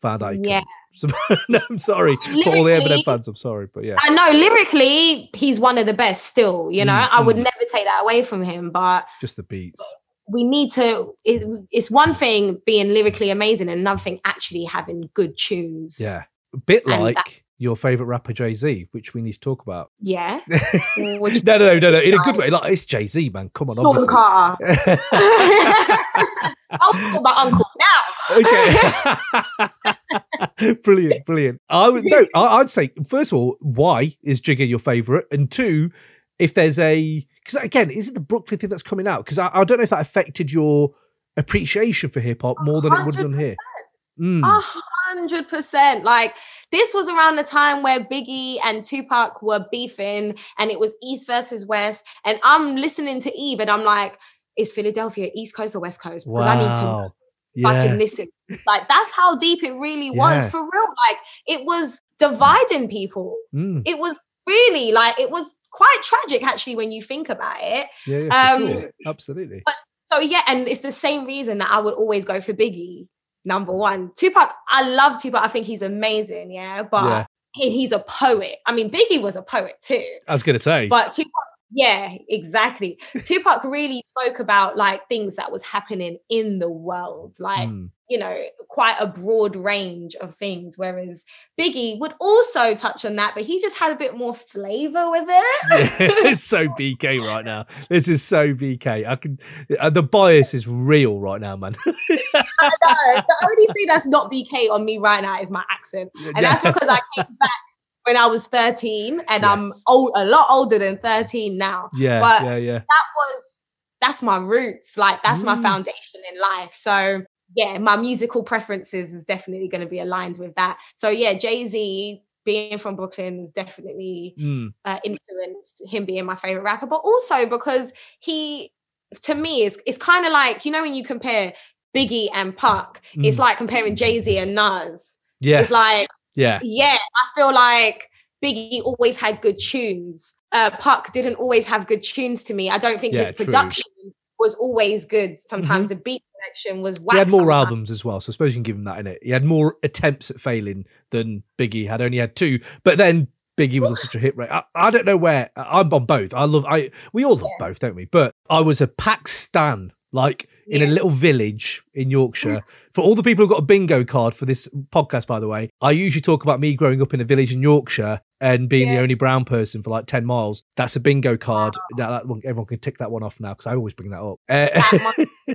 found out Yeah. couldn't. No, I'm sorry for all the Eminem fans. I'm sorry, but yeah, I know lyrically, he's one of the best still. You know, Mm, I would mm. never take that away from him, but just the beats. we need to. It, it's one thing being lyrically amazing, and another thing actually having good tunes. Yeah. A bit And like that- your favorite rapper Jay Z, which we need to talk about. Yeah. no, no, no, no, no. In a good way. Like it's Jay Z, man. Come on, obviously. Carter. I'll call my uncle now. Okay. brilliant, brilliant. I would no, I, I'd say first of all, why is Jigga your favorite? And two, if there's a because again, is it the Brooklyn thing that's coming out? Because I, I don't know if that affected your appreciation for hip hop more than it would have done here. Mm. A hundred percent. Like this was around the time where Biggie and Tupac were beefing, and it was East versus West. And I'm listening to Eve, and I'm like, "Is Philadelphia East Coast or West Coast?" Because I need to Yeah. can listen. Like that's how deep it really was Yeah. for real. Like it was dividing people. Mm. It was really like it was quite tragic actually when you think about it. Yeah, yeah, Um, sure. absolutely. But so yeah, and it's the same reason that I would always go for Biggie. Number one, Tupac. I love Tupac. I think he's amazing. Yeah, but Yeah. he, he's a poet. I mean, Biggie was a poet too. I was gonna say, But Tupac, yeah, exactly. Tupac really spoke about like things that was happening in the world, like Mm. you know, quite a broad range of things. Whereas Biggie would also touch on that, but he just had a bit more flavor with it. it's so BK right now. This is so BK. I can. Uh, the bias is real right now, man. I know. The only thing that's not BK on me right now is my accent, and that's because I came back when I was 13, and I'm old, a lot older than 13 now. Yeah, but yeah, yeah. that was that's my roots. Like that's my Mm. foundation in life. So yeah, my musical preferences is definitely going to be aligned with that. So yeah, Jay Z being from Brooklyn has definitely Mm. uh, influenced him being my favorite rapper, but also because he, to me, is it's kind of like you know when you compare Biggie and Pac, it's Mm. like comparing Jay Z and Nas. Yeah. it's like Yeah. yeah, I feel like Biggie always had good tunes. Uh, Pac didn't always have good tunes to me. I don't think Yeah, his true. production was always good. Sometimes the beat selection was whack. He had more sometimes. albums as well, so I suppose you can give him that in it. He had more attempts at failing than Biggie had. Only had two, but then Biggie was on such a hit rate. I, I don't know where I'm on both. I love. I we all love both, don't we? But I was a Pac stan, like in a little village in Yorkshire. for all the people who got a bingo card for this podcast, by the way, I usually talk about me growing up in a village in Yorkshire and being the only brown person for like ten miles. That's a bingo card. That, that one, everyone can tick that one off now because I always bring that up. Uh,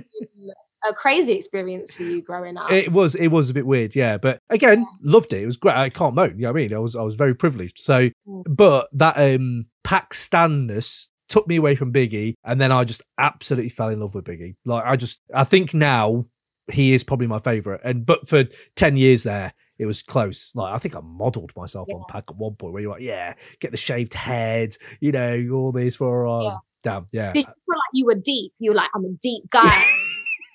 A crazy experience for you growing up. It was it was a bit weird, yeah. But again, loved it. It was great. I can't moan. You know what I mean? I was I was very privileged. So but that um Pakistanness took me away from Biggie, and then I just absolutely fell in love with Biggie. Like I just I think now he is probably my favorite. And but for 10 years there, it was close. Like I think I modeled myself on Pac at one point where you're like, yeah, get the shaved head, you know, all this for um damn, yeah. Did you feel like you were deep? You were like, I'm a deep guy.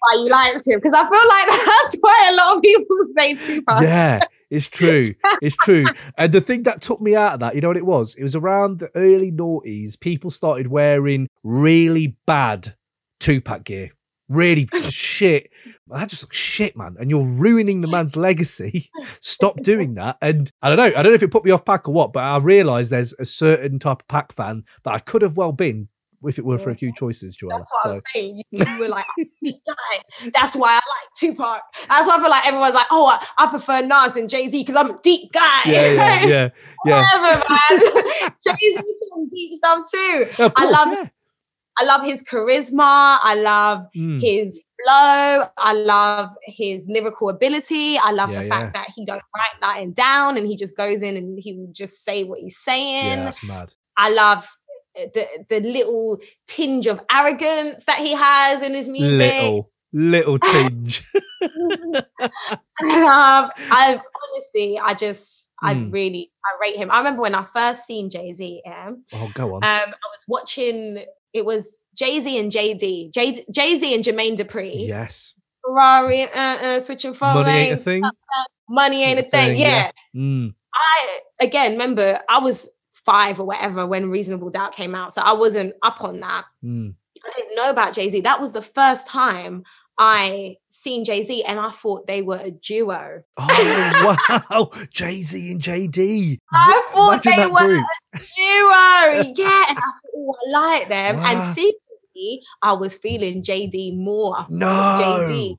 Why you liked him? Because I feel like that's why a lot of people say Tupac. Yeah, it's true. It's true. And the thing that took me out of that, you know what it was? It was around the early noughties. People started wearing really bad Tupac gear. Really shit. That just looks shit, man. And you're ruining the man's legacy. Stop doing that. And I don't know. I don't know if it put me off Pac or what, but I realized there's a certain type of Pac fan that I could have well been if it were for a few choices, Joelah. That's what I was saying. You, you were like, guy. That's why I like Tupac. That's why I feel like everyone's like, oh, I, I prefer Nas than Jay Z because I'm a deep guy. yeah, yeah, yeah, yeah. Whatever, man. Jay Z talks deep stuff too. Of I course, love yeah. I love his charisma. I love Mm. his flow. I love his lyrical ability. I love Yeah, the yeah. fact that he don't write nothing down and he just goes in and he will just say what he's saying. Yeah, that's mad. I love the the little tinge of arrogance that he has in his music. Little, little tinge. um, I honestly, I just, I Mm. really, I rate him. I remember when I first seen Jay Z. Yeah, um, Oh, go on. I was watching. It was Jay Z and JD, Jay Z and Jermaine Dupri. yes. Ferrari, uh, uh, switching phone Money ain't a thing. up. Money ain't a thing. Yeah. Mm. I again remember I was five or whatever when Reasonable Doubt came out, so I wasn't up on that. Mm. I didn't know about Jay Z. That was the first time I seen Jay Z, and I thought they were a duo. Oh wow, Jay Z and JD. I thought Imagine they were group. a duo. Yeah, and I thought, oh, I like them. Wow. And secretly, I was feeling JD more. No. JD.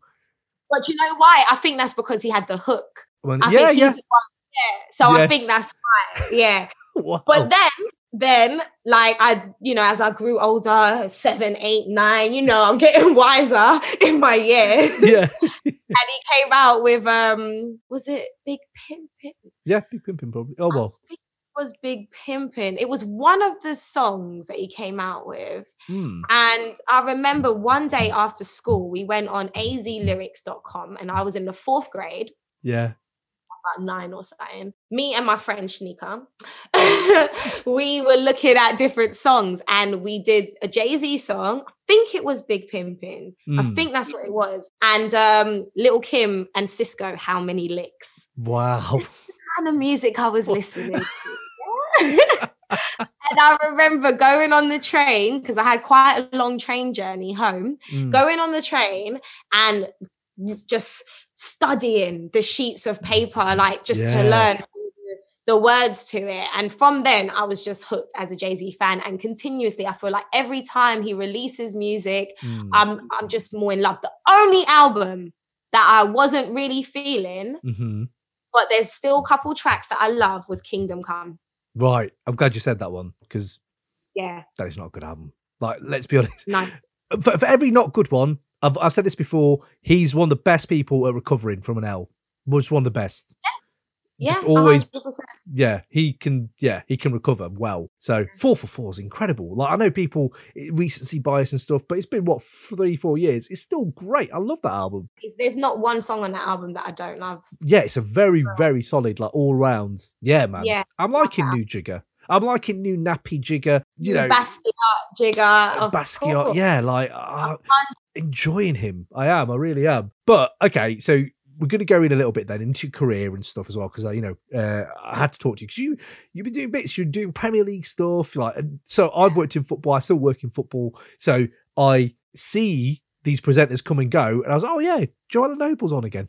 But you know why? I think that's because he had the hook. Well, I yeah, think yeah. the one. Yeah. So I think that's why. Yeah. Wow. But then, then, like I, you know, as I grew older, seven, eight, nine, you know, I'm getting wiser in my years. yeah, and he came out with um, was it Big Pimpin'? yeah, big pimpin probably. Oh well. It was Big Pimpin'. It was one of the songs that he came out with. Hmm. And I remember one day after school, we went on azlyrics.com and I was in the fourth grade. Yeah. About nine or something. Me and my friend Shanika, we were looking at different songs and we did a Jay Z song. I think it was Big Pimpin'. I Mm. think that's what it was. And um, Little Kim and Sisqo, How Many Licks? Wow. kind of music I was listening and I remember going on the train because I had quite a long train journey home, Mm. going on the train and just studying the sheets of paper, like just Yeah. to learn the words to it. And from then, I was just hooked as a Jay Z fan. And continuously, I feel like every time he releases music, Mm. I'm I'm just more in love. The only album that I wasn't really feeling hmm but there's still a couple tracks that I love was Kingdom Come. Right. I'm glad you said that one because Yeah. that is not a good album. Like, let's be honest. No. For, for every not good one, I've, I've said this before. He's one of the best people at recovering from an L. Was one of the best. Yeah. Just always 100%. yeah, he can. Yeah, he can recover well. So four for four is incredible. Like I know people eh, recency bias and stuff, but it's been what three, four years. It's still great. I love that album. There's not one song on that album that I don't love. Yeah, it's a very, very solid, like all rounds. Yeah, man. Yeah, I'm liking new Jigga. I'm liking new nappy Jigga. You know, Basquiat, Jigga, Basquiat. course. Yeah, like uh, enjoying him. I am. I really am. But okay, so we're going to go in a little bit then into your career and stuff as well because I, you know, uh, I had to talk to you because you you've been doing bits. You're doing Premier League stuff, like. And so I've worked in football. I still work in football. So I see these presenters come and go, and I was, oh yeah, Joelah Noble's on again.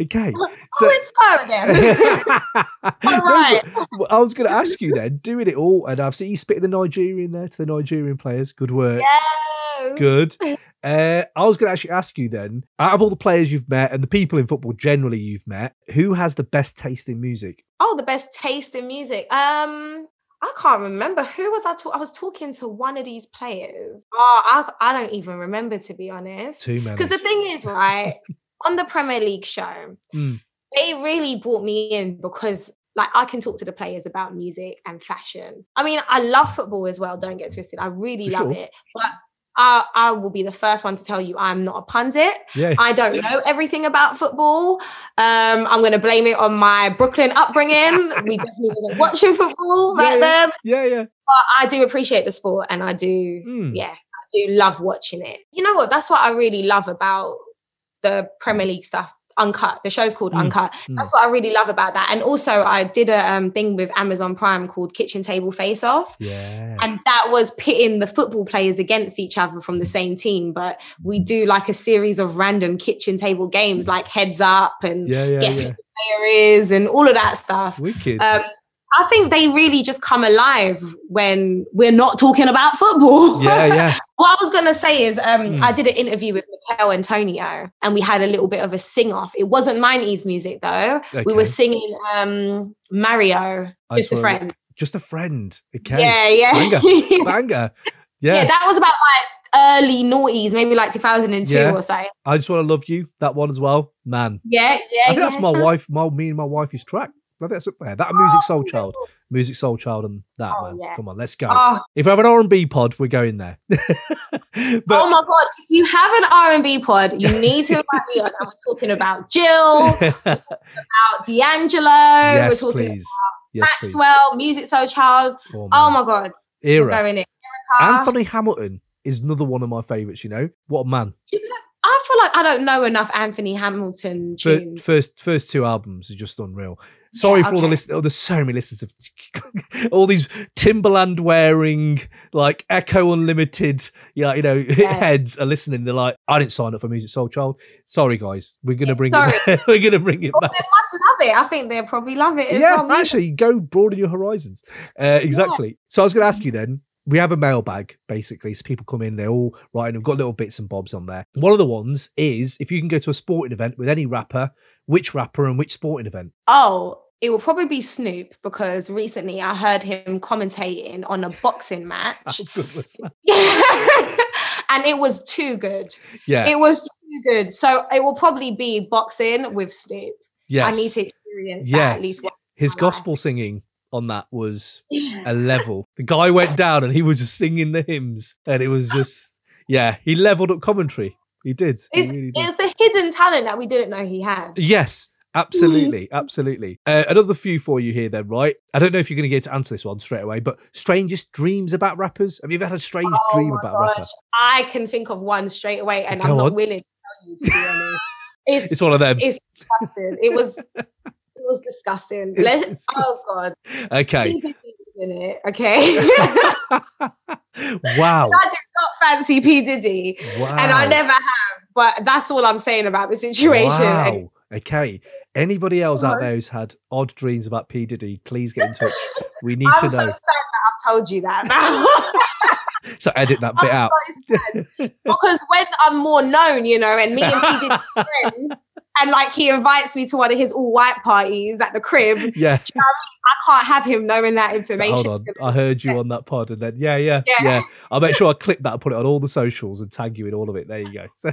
okay. oh, it's her again. All right. I was going to ask you then, doing it all, and I've seen you spitting the Nigerian there to the Nigerian players. Good work. Yes. Good. Uh, I was going to actually ask you then, out of all the players you've met and the people in football generally you've met, who has the best taste in music? Oh, the best taste in music. Um, I can't remember who was I. I was talking to one of these players. Oh, I I don't even remember to be honest. Too many. Because the thing is, right, on the Premier League show, Mm. they really brought me in because like I can talk to the players about music and fashion. I mean, I love football as well, don't get twisted. I really For love sure. it. But I, I will be the first one to tell you I'm not a pundit. Yeah. I don't know everything about football. Um, I'm going to blame it on my Brooklyn upbringing. we definitely wasn't watching football back yeah, then. Yeah, yeah. But I do appreciate the sport and I do, Hmm. yeah, I do love watching it. You know what? That's what I really love about the Premier League stuff. Uncut. The show's called Mm, Uncut. mm. That's what I really love about that. And also, I did a um, thing with Amazon Prime called Kitchen Table Face Off. Yeah. And that was pitting the football players against each other from the same team. But we do like a series of random kitchen table games like heads up and Yeah, yeah, guess who the player is and all of that stuff. Wicked. Um, I think they really just come alive when we're not talking about football. Yeah, yeah. what I was going to say is um, Hmm. I did an interview with Michail Antonio and we had a little bit of a sing off. It wasn't 90s music though. We were singing um, Mario, I Just a it. Friend. Just a friend. Okay. Yeah, yeah. Banger. Banger. Yeah. Yeah. that was about like early noughties, maybe like 2002 Yeah. or so. I just want to love you. That one as well. Man. Yeah, yeah. I think that's my wife, my me and my wife wife's track. That's up there. That and Music Soul oh, Child. Musiq Soulchild and that oh, man. yeah. Come on, let's go. Oh. If we have an R and B pod, we're going there. but oh my god! If you have an R and B pod, you need to invite me on. And we're talking about Jill, we're talking about D'Angelo, yes, we're talking please. Yes, please. Maxwell, Musiq Soulchild. Oh, Oh, my god, we're Era. going in. Erykah. Anthony Hamilton is another one of my favourites, you know? What a man. I feel like I don't know enough Anthony Hamilton tunes. First first two albums are just unreal. Sorry Yeah, for all the okay. listeners. Oh, there's so many listeners of all these Timberland wearing, like Ecko Unlimited, yeah, you know, heads are listening. They're like, I didn't sign up for Musiq Soulchild. Sorry, guys, we're gonna bring sorry. it. we're gonna bring it Oh, back. they must love it. I think they'll probably love it. As Yeah, well. actually, go broaden your horizons. Uh, exactly. So I was going to ask you then, we have a mailbag basically. So people come in, they're all writing, we've got little bits and bobs on there. One of the ones is if you can go to a sporting event with any rapper, which rapper and which sporting event? Oh, it will probably be Snoop because recently I heard him commentating on a boxing match. How good was that? and it was too good. Yeah. It was too good. So it will probably be boxing with Snoop. Yes. I need to experience that Yes. at least. His gospel singing on that was a level. The guy went down and he was just singing the hymns, and it was just yeah, he leveled up commentary. He did. He It's, really did. it's a hidden talent that we didn't know he had. Yes, absolutely, absolutely. Uh, another few for you here, then, right? I don't know if you're going to get to answer this one straight away, but strangest dreams about rappers. Have you ever had a strange Oh dream about a rapper? I can think of one straight away, and Go I'm not willing to tell you to be honest. It's, It's one of them. It's disgusting. It was it was disgusting. It's Let, oh god. Okay. In it. Okay. Wow. I do not fancy P. Diddy. wow. And I never have. But that's all I'm saying about the situation. And Wow. Okay. Anybody else out uh-huh. there who's had odd dreams about P Diddy, please get in touch. We need I'm to so know. that I've told you that now. So edit that bit out. because when I'm more known, you know, and me and P Diddy friends, and like he invites me to one of his all white parties at the crib, do you know Yeah. I mean? I can't have him knowing that information. Hold on. I heard you on that pod and then yeah, yeah, yeah. Yeah. I'll make sure I clip that and put it on all the socials and tag you in all of it. There you go. So,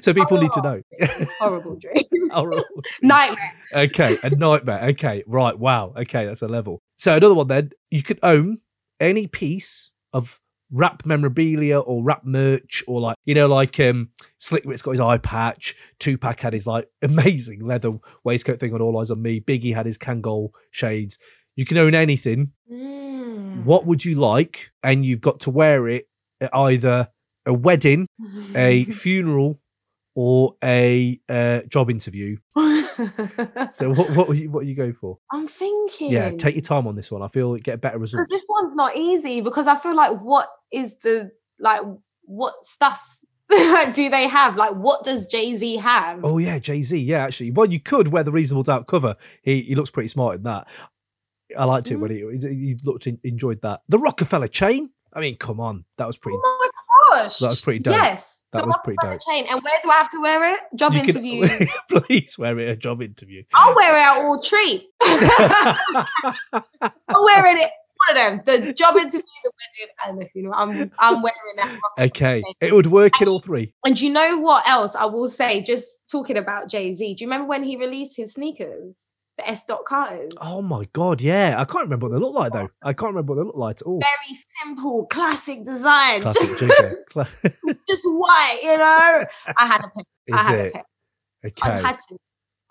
so people need to oh, know. Horrible dream. Horrible. Nightmare. Okay, a nightmare. Okay, right. Wow. Okay, that's a level. So another one then. You could own any piece of rap memorabilia or rap merch or like you know like um Slick Rick's got his eye patch. Tupac had his like amazing leather waistcoat thing on All Eyez on Me. Biggie had his Kangol shades. You can own anything. Mm. What would you like? And you've got to wear it at either a wedding, a funeral, or a uh, job interview. So what what are you, what are you going for? I'm thinking. Yeah, take your time on this one. I feel get better because results. this one's not easy because I feel like what is the like what stuff do they have? Like what does Jay Z have? Oh yeah, Jay Z. Yeah, actually, well, you could wear the reasonable doubt cover. He he looks pretty smart in that. I liked it when he he he looked in, enjoyed that. The Rockefeller chain. I mean, come on, that was pretty. Oh my gosh. That was pretty dope. Yes. That was pretty dope. Chain. And where do I have to wear it? Job You can- interview. please wear it at a job interview. I'll wear it at all three. I'll wear it one of them. The job interview, the wedding, and the funeral. I'm I'm wearing that. Okay, it would work in all three. And do you know what else I will say? Just talking about Jay Z. Do you remember when he released his sneakers, the S. Dot Carters? Oh my god, yeah. I can't remember what they look like though. I can't remember what they look like at all. Very simple, classic design. Classic just, just white, you know. I had a. I Is had it? a pair. Okay. I had to.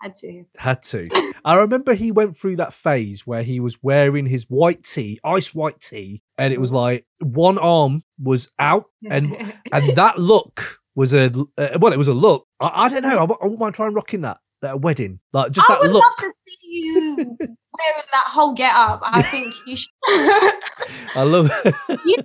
Had to. Had to. I remember he went through that phase where he was wearing his white tee, ice white tee, and it was like one arm was out, and and that look was a uh, well, it was a look. I, I don't know. I, I wouldn't mind trying rocking that at a wedding, like just I that would look. love to see you wearing that whole get up. I think you should. I love. you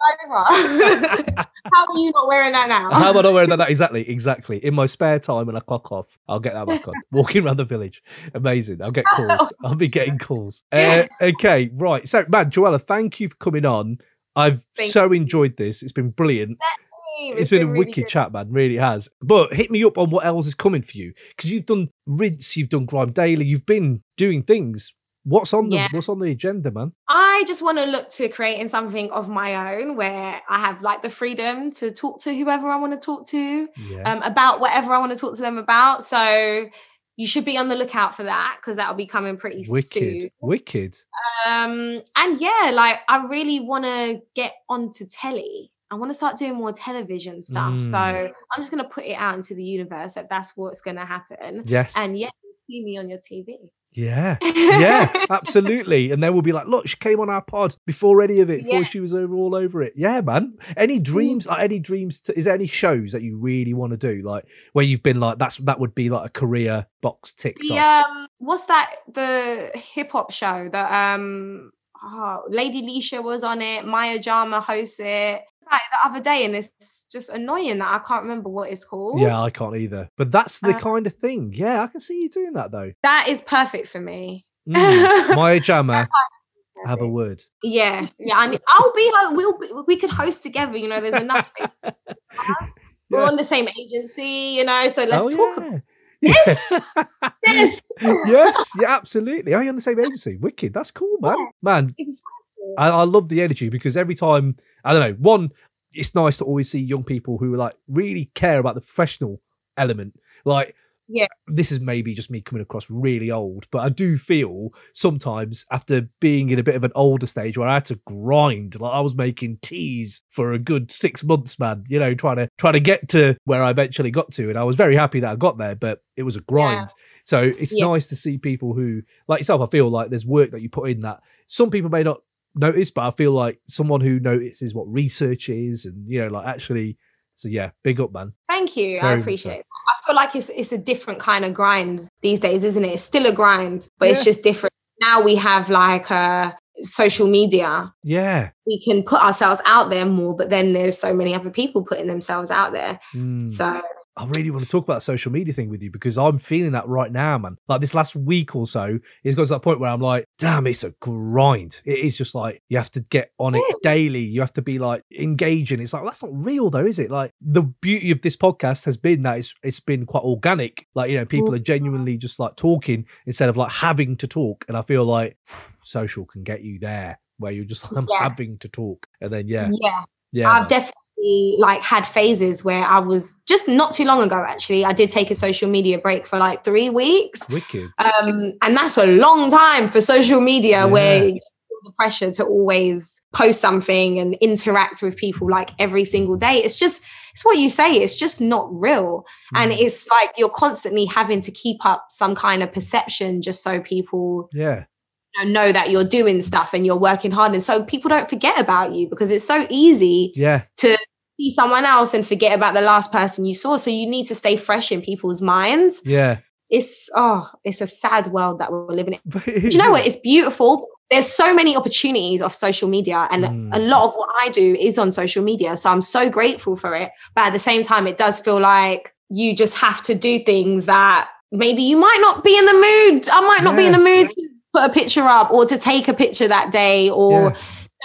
How are you not wearing that now? How am I not wearing that? Exactly, exactly. In my spare time when I clock off, I'll get that back on. Walking around the village, amazing. I'll get calls. I'll be getting calls. Uh, okay, right. So, man, Joelah, thank you for coming on. I've Thank so enjoyed this. It's been brilliant. It's it's been, a really wicked good. chat, man. Really has. But hit me up on what else is coming for you because you've done Rinse, you've done Grime Daily, you've been doing things. What's on the Yeah. What's on the agenda, man? I just want to look to creating something of my own where I have like the freedom to talk to whoever I want to talk to Yeah. um, about whatever I want to talk to them about. So you should be on the lookout for that because that'll be coming pretty wicked, soon. wicked. Um, and yeah, like I really want to get onto telly. I want to start doing more television stuff. So Mm. I'm just going to put it out into the universe that that's what's going to happen. Yes. And yeah, you'll see me on your TV. Yeah, yeah, absolutely. And then we'll be like, look, she came on our pod before any of it, before Yeah. she was over all over it. Yeah, man. Any dreams? Like any dreams? To, is there any shows that you really want to do? Like where you've been like, that's that would be like a career box ticked The off. um, what's that? The hip hop show that um, oh, Lady Leshurr was on it. Maya Jama hosts it. Like the other day, and it's just annoying that I can't remember what it's called. Yeah, I can't either. But that's the Uh, kind of thing. Yeah, I can see you doing that though. that is perfect for me. Mm. Maya Jama have a word. Yeah, yeah. I, I'll be. uh, We'll. Be, we could host together. You know, there's enough space. for us. We're on the same agency. You know, so let's Oh, talk. yeah. Yes, yes, yes, yeah, absolutely. Are you on the same agency? Wicked. That's cool, man. Man, I, I love the energy because every time I don't know, one, it's nice to always see young people who like really care about the professional element. Like Yeah. this is maybe just me coming across really old, but I do feel sometimes after being in a bit of an older stage where I had to grind, like I was making teas for a good six months, man. You know, trying to trying to get to where I eventually got to, and I was very happy that I got there, but it was a grind. So it's Yeah. nice to see people who, like yourself, I feel like there's work that you put in that some people may not notice, but I feel like someone who notices what research is and, you know, like actually, so yeah, big up, man. Thank you. I Very much appreciate it. I feel like it's it's a different kind of grind these days, isn't it? It's still a grind, but it's just different. Now we have like uh social media. Yeah. We can put ourselves out there more, but then there's so many other people putting themselves out there. Mm. So I really want to talk about the social media thing with you because I'm feeling that right now, man. Like this last week or so, it's got to that point where I'm like, damn, it's a grind. It is just like you have to get on it daily. You have to be like engaging. It's like that's not real though, is it? Like the beauty of this podcast has been that it's it's been quite organic. Like you know, people are mm-hmm. genuinely just like talking instead of like having to talk. And I feel like social can get you there where you're just I'm Yeah. having to talk, and then yeah, yeah. yeah, I've man. definitely like had phases where I was just not too long ago actually. I did take a social media break for like three weeks. wicked. Um, and that's a long time for social media where you feel the pressure to always post something and interact with people like every single day. It's just, it's what you say, it's just not real. And it's like you're constantly having to keep up some kind of perception just so people Yeah. you know, know that you're doing stuff and you're working hard. And so people don't forget about you because it's so easy Yeah. to see someone else and forget about the last person you saw. So you need to stay fresh in people's minds. Yeah. It's oh, it's a sad world that we're living in. Do you know what? It's beautiful. There's so many opportunities of social media, and Mm. a lot of what I do is on social media. So I'm so grateful for it. But at the same time, it does feel like you just have to do things that maybe you might not be in the mood. I might not be in the mood to put a picture up or to take a picture that day or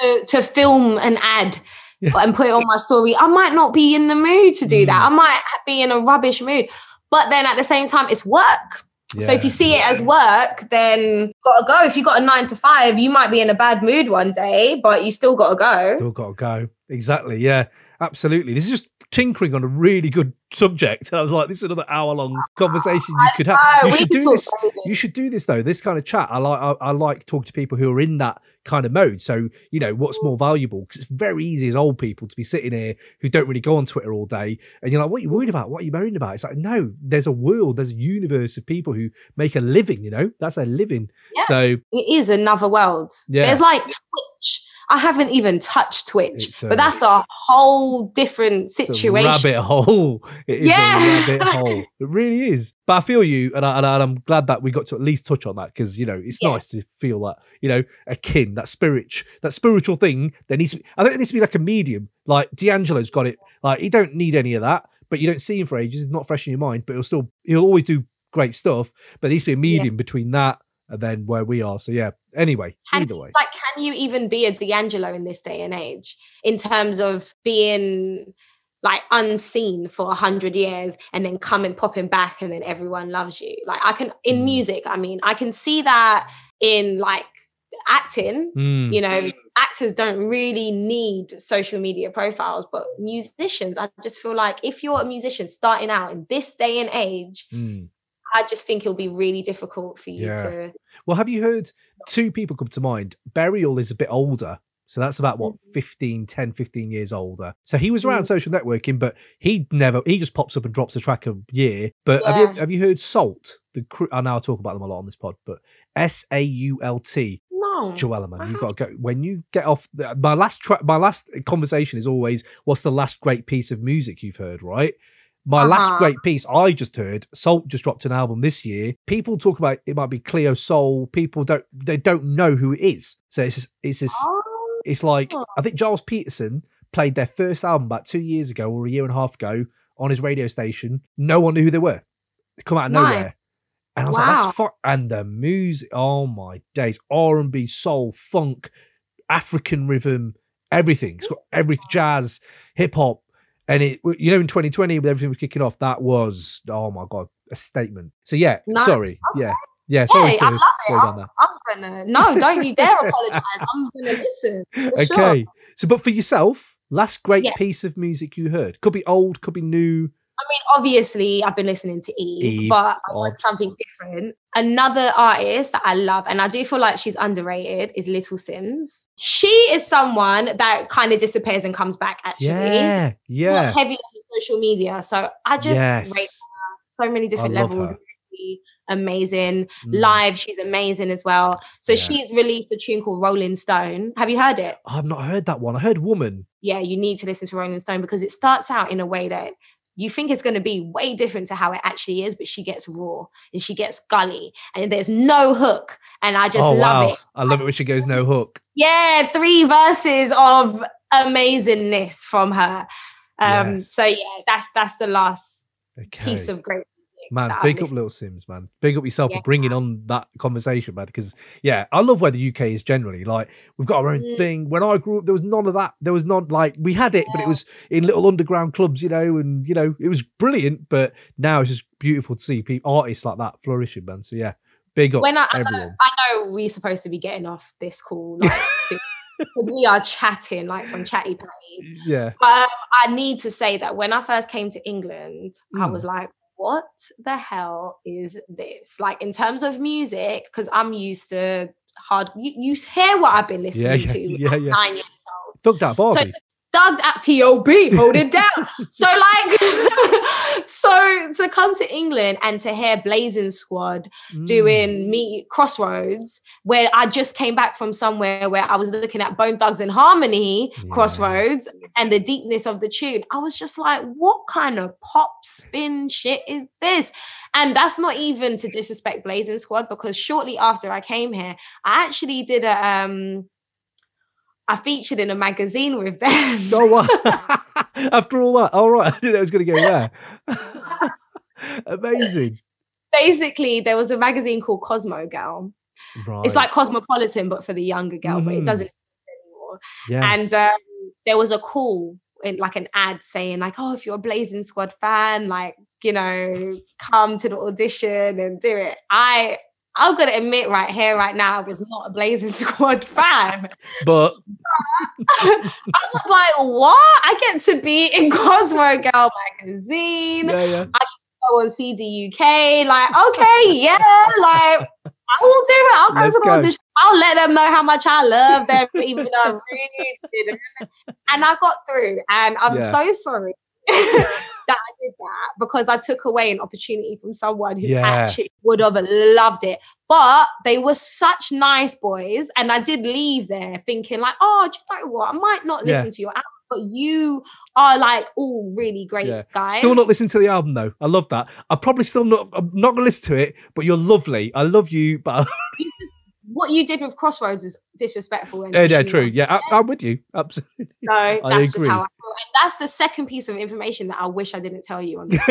to, to film an ad and put it on my story. I might not be in the mood to do Mm. that. I might be in a rubbish mood. But then at the same time, it's work. So if you see it as work, then gotta go. If you got a nine to five, you might be in a bad mood one day, but you still gotta go. Still got to go. Exactly. Yeah. Absolutely. This is just tinkering on a really good subject. I was like, this is another hour long conversation you could have. you should do this. You should do this though. This kind of chat. I like. I, I like talking to people who are in that kind of mode. So you know what's more valuable because it's very easy as old people to be sitting here who don't really go on Twitter all day, and you're like, what are you worried about? What are you worried about? It's like no, there's a world, there's a universe of people who make a living. You know, that's their living. So It is another world. Yeah. There's like Twitch. I haven't even touched Twitch, uh, but that's a whole different It's a situation. rabbit hole. It is Yeah. a rabbit hole. It really is. But I feel you, and, I, am glad that we got to at least touch on that because you know it's nice to feel that you know akin that spirit, that spiritual thing. There needs to. Be, I think there needs to be like a medium. Like D'Angelo's got it. Like he don't need any of that, but you don't see him for ages. It's not fresh in your mind, but he'll still he'll always do great stuff. But there needs to be a medium between that and then where we are. So yeah. Anyway, Can- either way. Like, can you even be a D'Angelo in this day and age in terms of being like unseen for a hundred years and then coming popping back and then everyone loves you? Like, I can in Mm. music. I mean, I can see that in like acting. Mm. You know, actors don't really need social media profiles, but musicians, I just feel like if you're a musician starting out in this day and age, Mm. I just think it'll be really difficult for you Yeah. to. Well, have you heard two people come to mind? Burial is a bit older. So that's about what, 15, 10, 15 years older. So he was around Mm. social networking, but he never, he just pops up and drops a track a year. But have you have you heard SAULT? The cr- I know I talk about them a lot on this pod, but S A U L T. No. Joelah, man, you got to go when you get off. The, my last track, my last conversation is always, "What's the last great piece of music you've heard?" Right? My last Uh-huh. great piece I just heard. SAULT just dropped an album this year. People talk about it might be Cleo Sol. People don't they don't know who it is. So it's just, it's just, Oh. it's like I think Gilles Peterson played their first album about two years ago or a year and a half ago on his radio station. No one knew who they were. They come out of Nice. nowhere. And I was like, that's fu-. and the music, oh my days, R and B, soul, funk, African rhythm, everything. It's got everything, jazz, hip hop, and it. You know, in 2020, when everything was kicking off, that was oh my god, a statement. So yeah, No, sorry, yeah, yeah, sorry Hey, to I love it. I'm. I'm gonna no, don't you dare apologize. I'm gonna listen. for sure. Okay, so but for yourself, last great Yeah. piece of music you heard could be old, could be new. I mean, obviously, I've been listening to Eve, Eve, but I want something different. Another artist that I love, and I do feel like she's underrated, is Little Simz. She is someone that kind of disappears and comes back, actually. Yeah, yeah. Not heavy on social media. So I just Yes. rate her. So many different levels. her. Amazing. Mm. Live, she's amazing as well. So Yeah. she's released a tune called Rolling Stone. Have you heard it? I've not heard that one. I heard woman. yeah, you need to listen to Rolling Stone because it starts out in a way that you think it's going to be way different to how it actually is, but she gets raw and she gets gully and there's no hook. And I just oh love wow, it. I love it when she goes no hook. Yeah, three verses of amazingness from her. Um, Yes. so yeah, that's that's the last Okay. piece of great. Man, big up Little Simz, man. Big up yourself Yeah. for bringing on that conversation, man. Because yeah, I love where the UK is generally. Like we've got our own Mm. thing. When I grew up, there was none of that. There was not like we had it, but it was in little underground clubs, you know, and you know it was brilliant. But now it's just beautiful to see people artists like that flourishing, man. So yeah, big up when I, I, know. I know we're supposed to be getting off this call like because we are chatting like some chatty patties. Yeah, But um, I need to say that when I first came to England, I Mm. was like, what the hell is this? Like, in terms of music, because I'm used to hard, you, you hear what I've been listening yeah, yeah, to yeah, yeah. nine years old. That Barbie. So to Doug at TOB, hold it down. so like, so to come to England and to hear Blazing Squad Mm. doing Meet Crossroads, where I just came back from somewhere where I was looking at Bone Thugs-n-Harmony Crossroads and the deepness of the tune, I was just like, what kind of pop spin shit is this? And that's not even to disrespect Blazing Squad because shortly after I came here, I actually did a um I featured in a magazine with them. Oh wow! After all that, all right, I didn't know it was going to go there. Amazing. Basically, there was a magazine called Cosmo Girl. Right. It's like Cosmopolitan, but for the younger girl, but it Mhm. doesn't exist anymore. Yes. And um, there was a call in like an ad saying like, "Oh, if you're a Blazing Squad fan, like you know, come to the audition and do it." I I'm gonna admit right here, right now, I was not a Blazing Squad fan. but I was like, "What? I get to be in Cosmo Girl magazine. yeah, yeah. I can go on CD UK. Like, okay, yeah, like." I will do it. I'll go to the audition. I'll let them know how much I love them, even though I really didn't. And I got through, and I'm Yeah. so sorry that I did that because I took away an opportunity from someone who Yeah. actually would have loved it. But they were such nice boys, and I did leave there thinking like, oh, do you know what? I might not Yeah. listen to your album, but you are like all really great Yeah. guys. Still not listening to the album though. I love that. I probably still not. I'm not to listen to it. But you're lovely. I love you. But what you did with Crossroads is disrespectful. and yeah, yeah, true. Yeah, I, I'm with you. Absolutely. So I that's just agree. how I feel. And that's the second piece of information that I wish I didn't tell you on this.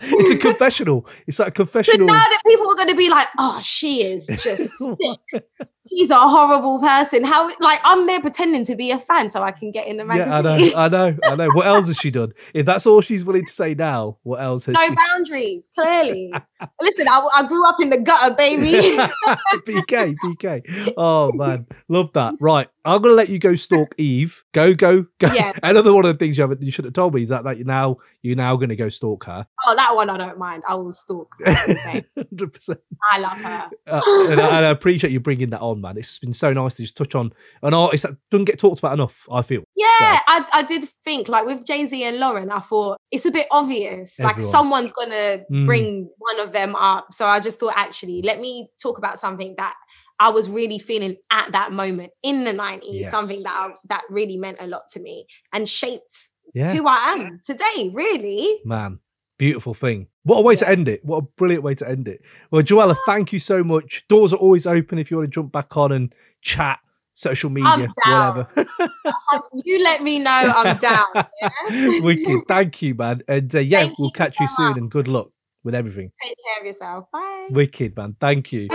it's a confessional. It's like a confessional. so now that people are going to be like, oh, she is just sick. He's a horrible person. How, like, I'm there pretending to be a fan so I can get in the magazine. yeah, I know. I know. I know. What else has she done? If that's all she's willing to say now, what else has no she? boundaries, clearly. Listen, I, I grew up in the gutter, baby. BK, BK. Oh man, love that. Right, I'm gonna let you go stalk Eve. Go, go, go. Yeah. Another one of the things you haven't, you should have told me is that that you now you're now gonna go stalk her. oh, that one I don't mind. I will stalk. Hundred percent. I love her. Uh, and, I, and I appreciate you bringing that on, man. It's been so nice to just touch on an artist that doesn't get talked about enough. I feel. Yeah, I, I did think like with Jay Z and Lauryn, I thought it's a bit obvious. Like someone's gonna Mm. bring one of them up. So I just thought actually, let me talk about something that I was really feeling at that moment in the 90s, Yes. something that I, that really meant a lot to me and shaped Yeah. who I am today, really. Man, beautiful thing. What a way to end it. What a brilliant way to end it. Well, Joelah, thank you so much. Doors are always open if you want to jump back on and chat, social media, whatever. you let me know I'm down. yeah? Wicked. Thank you, man. And uh, yeah, Thank we'll you catch you so soon and good luck. with everything. Take care of yourself. Bye. Wicked, man. Thank you.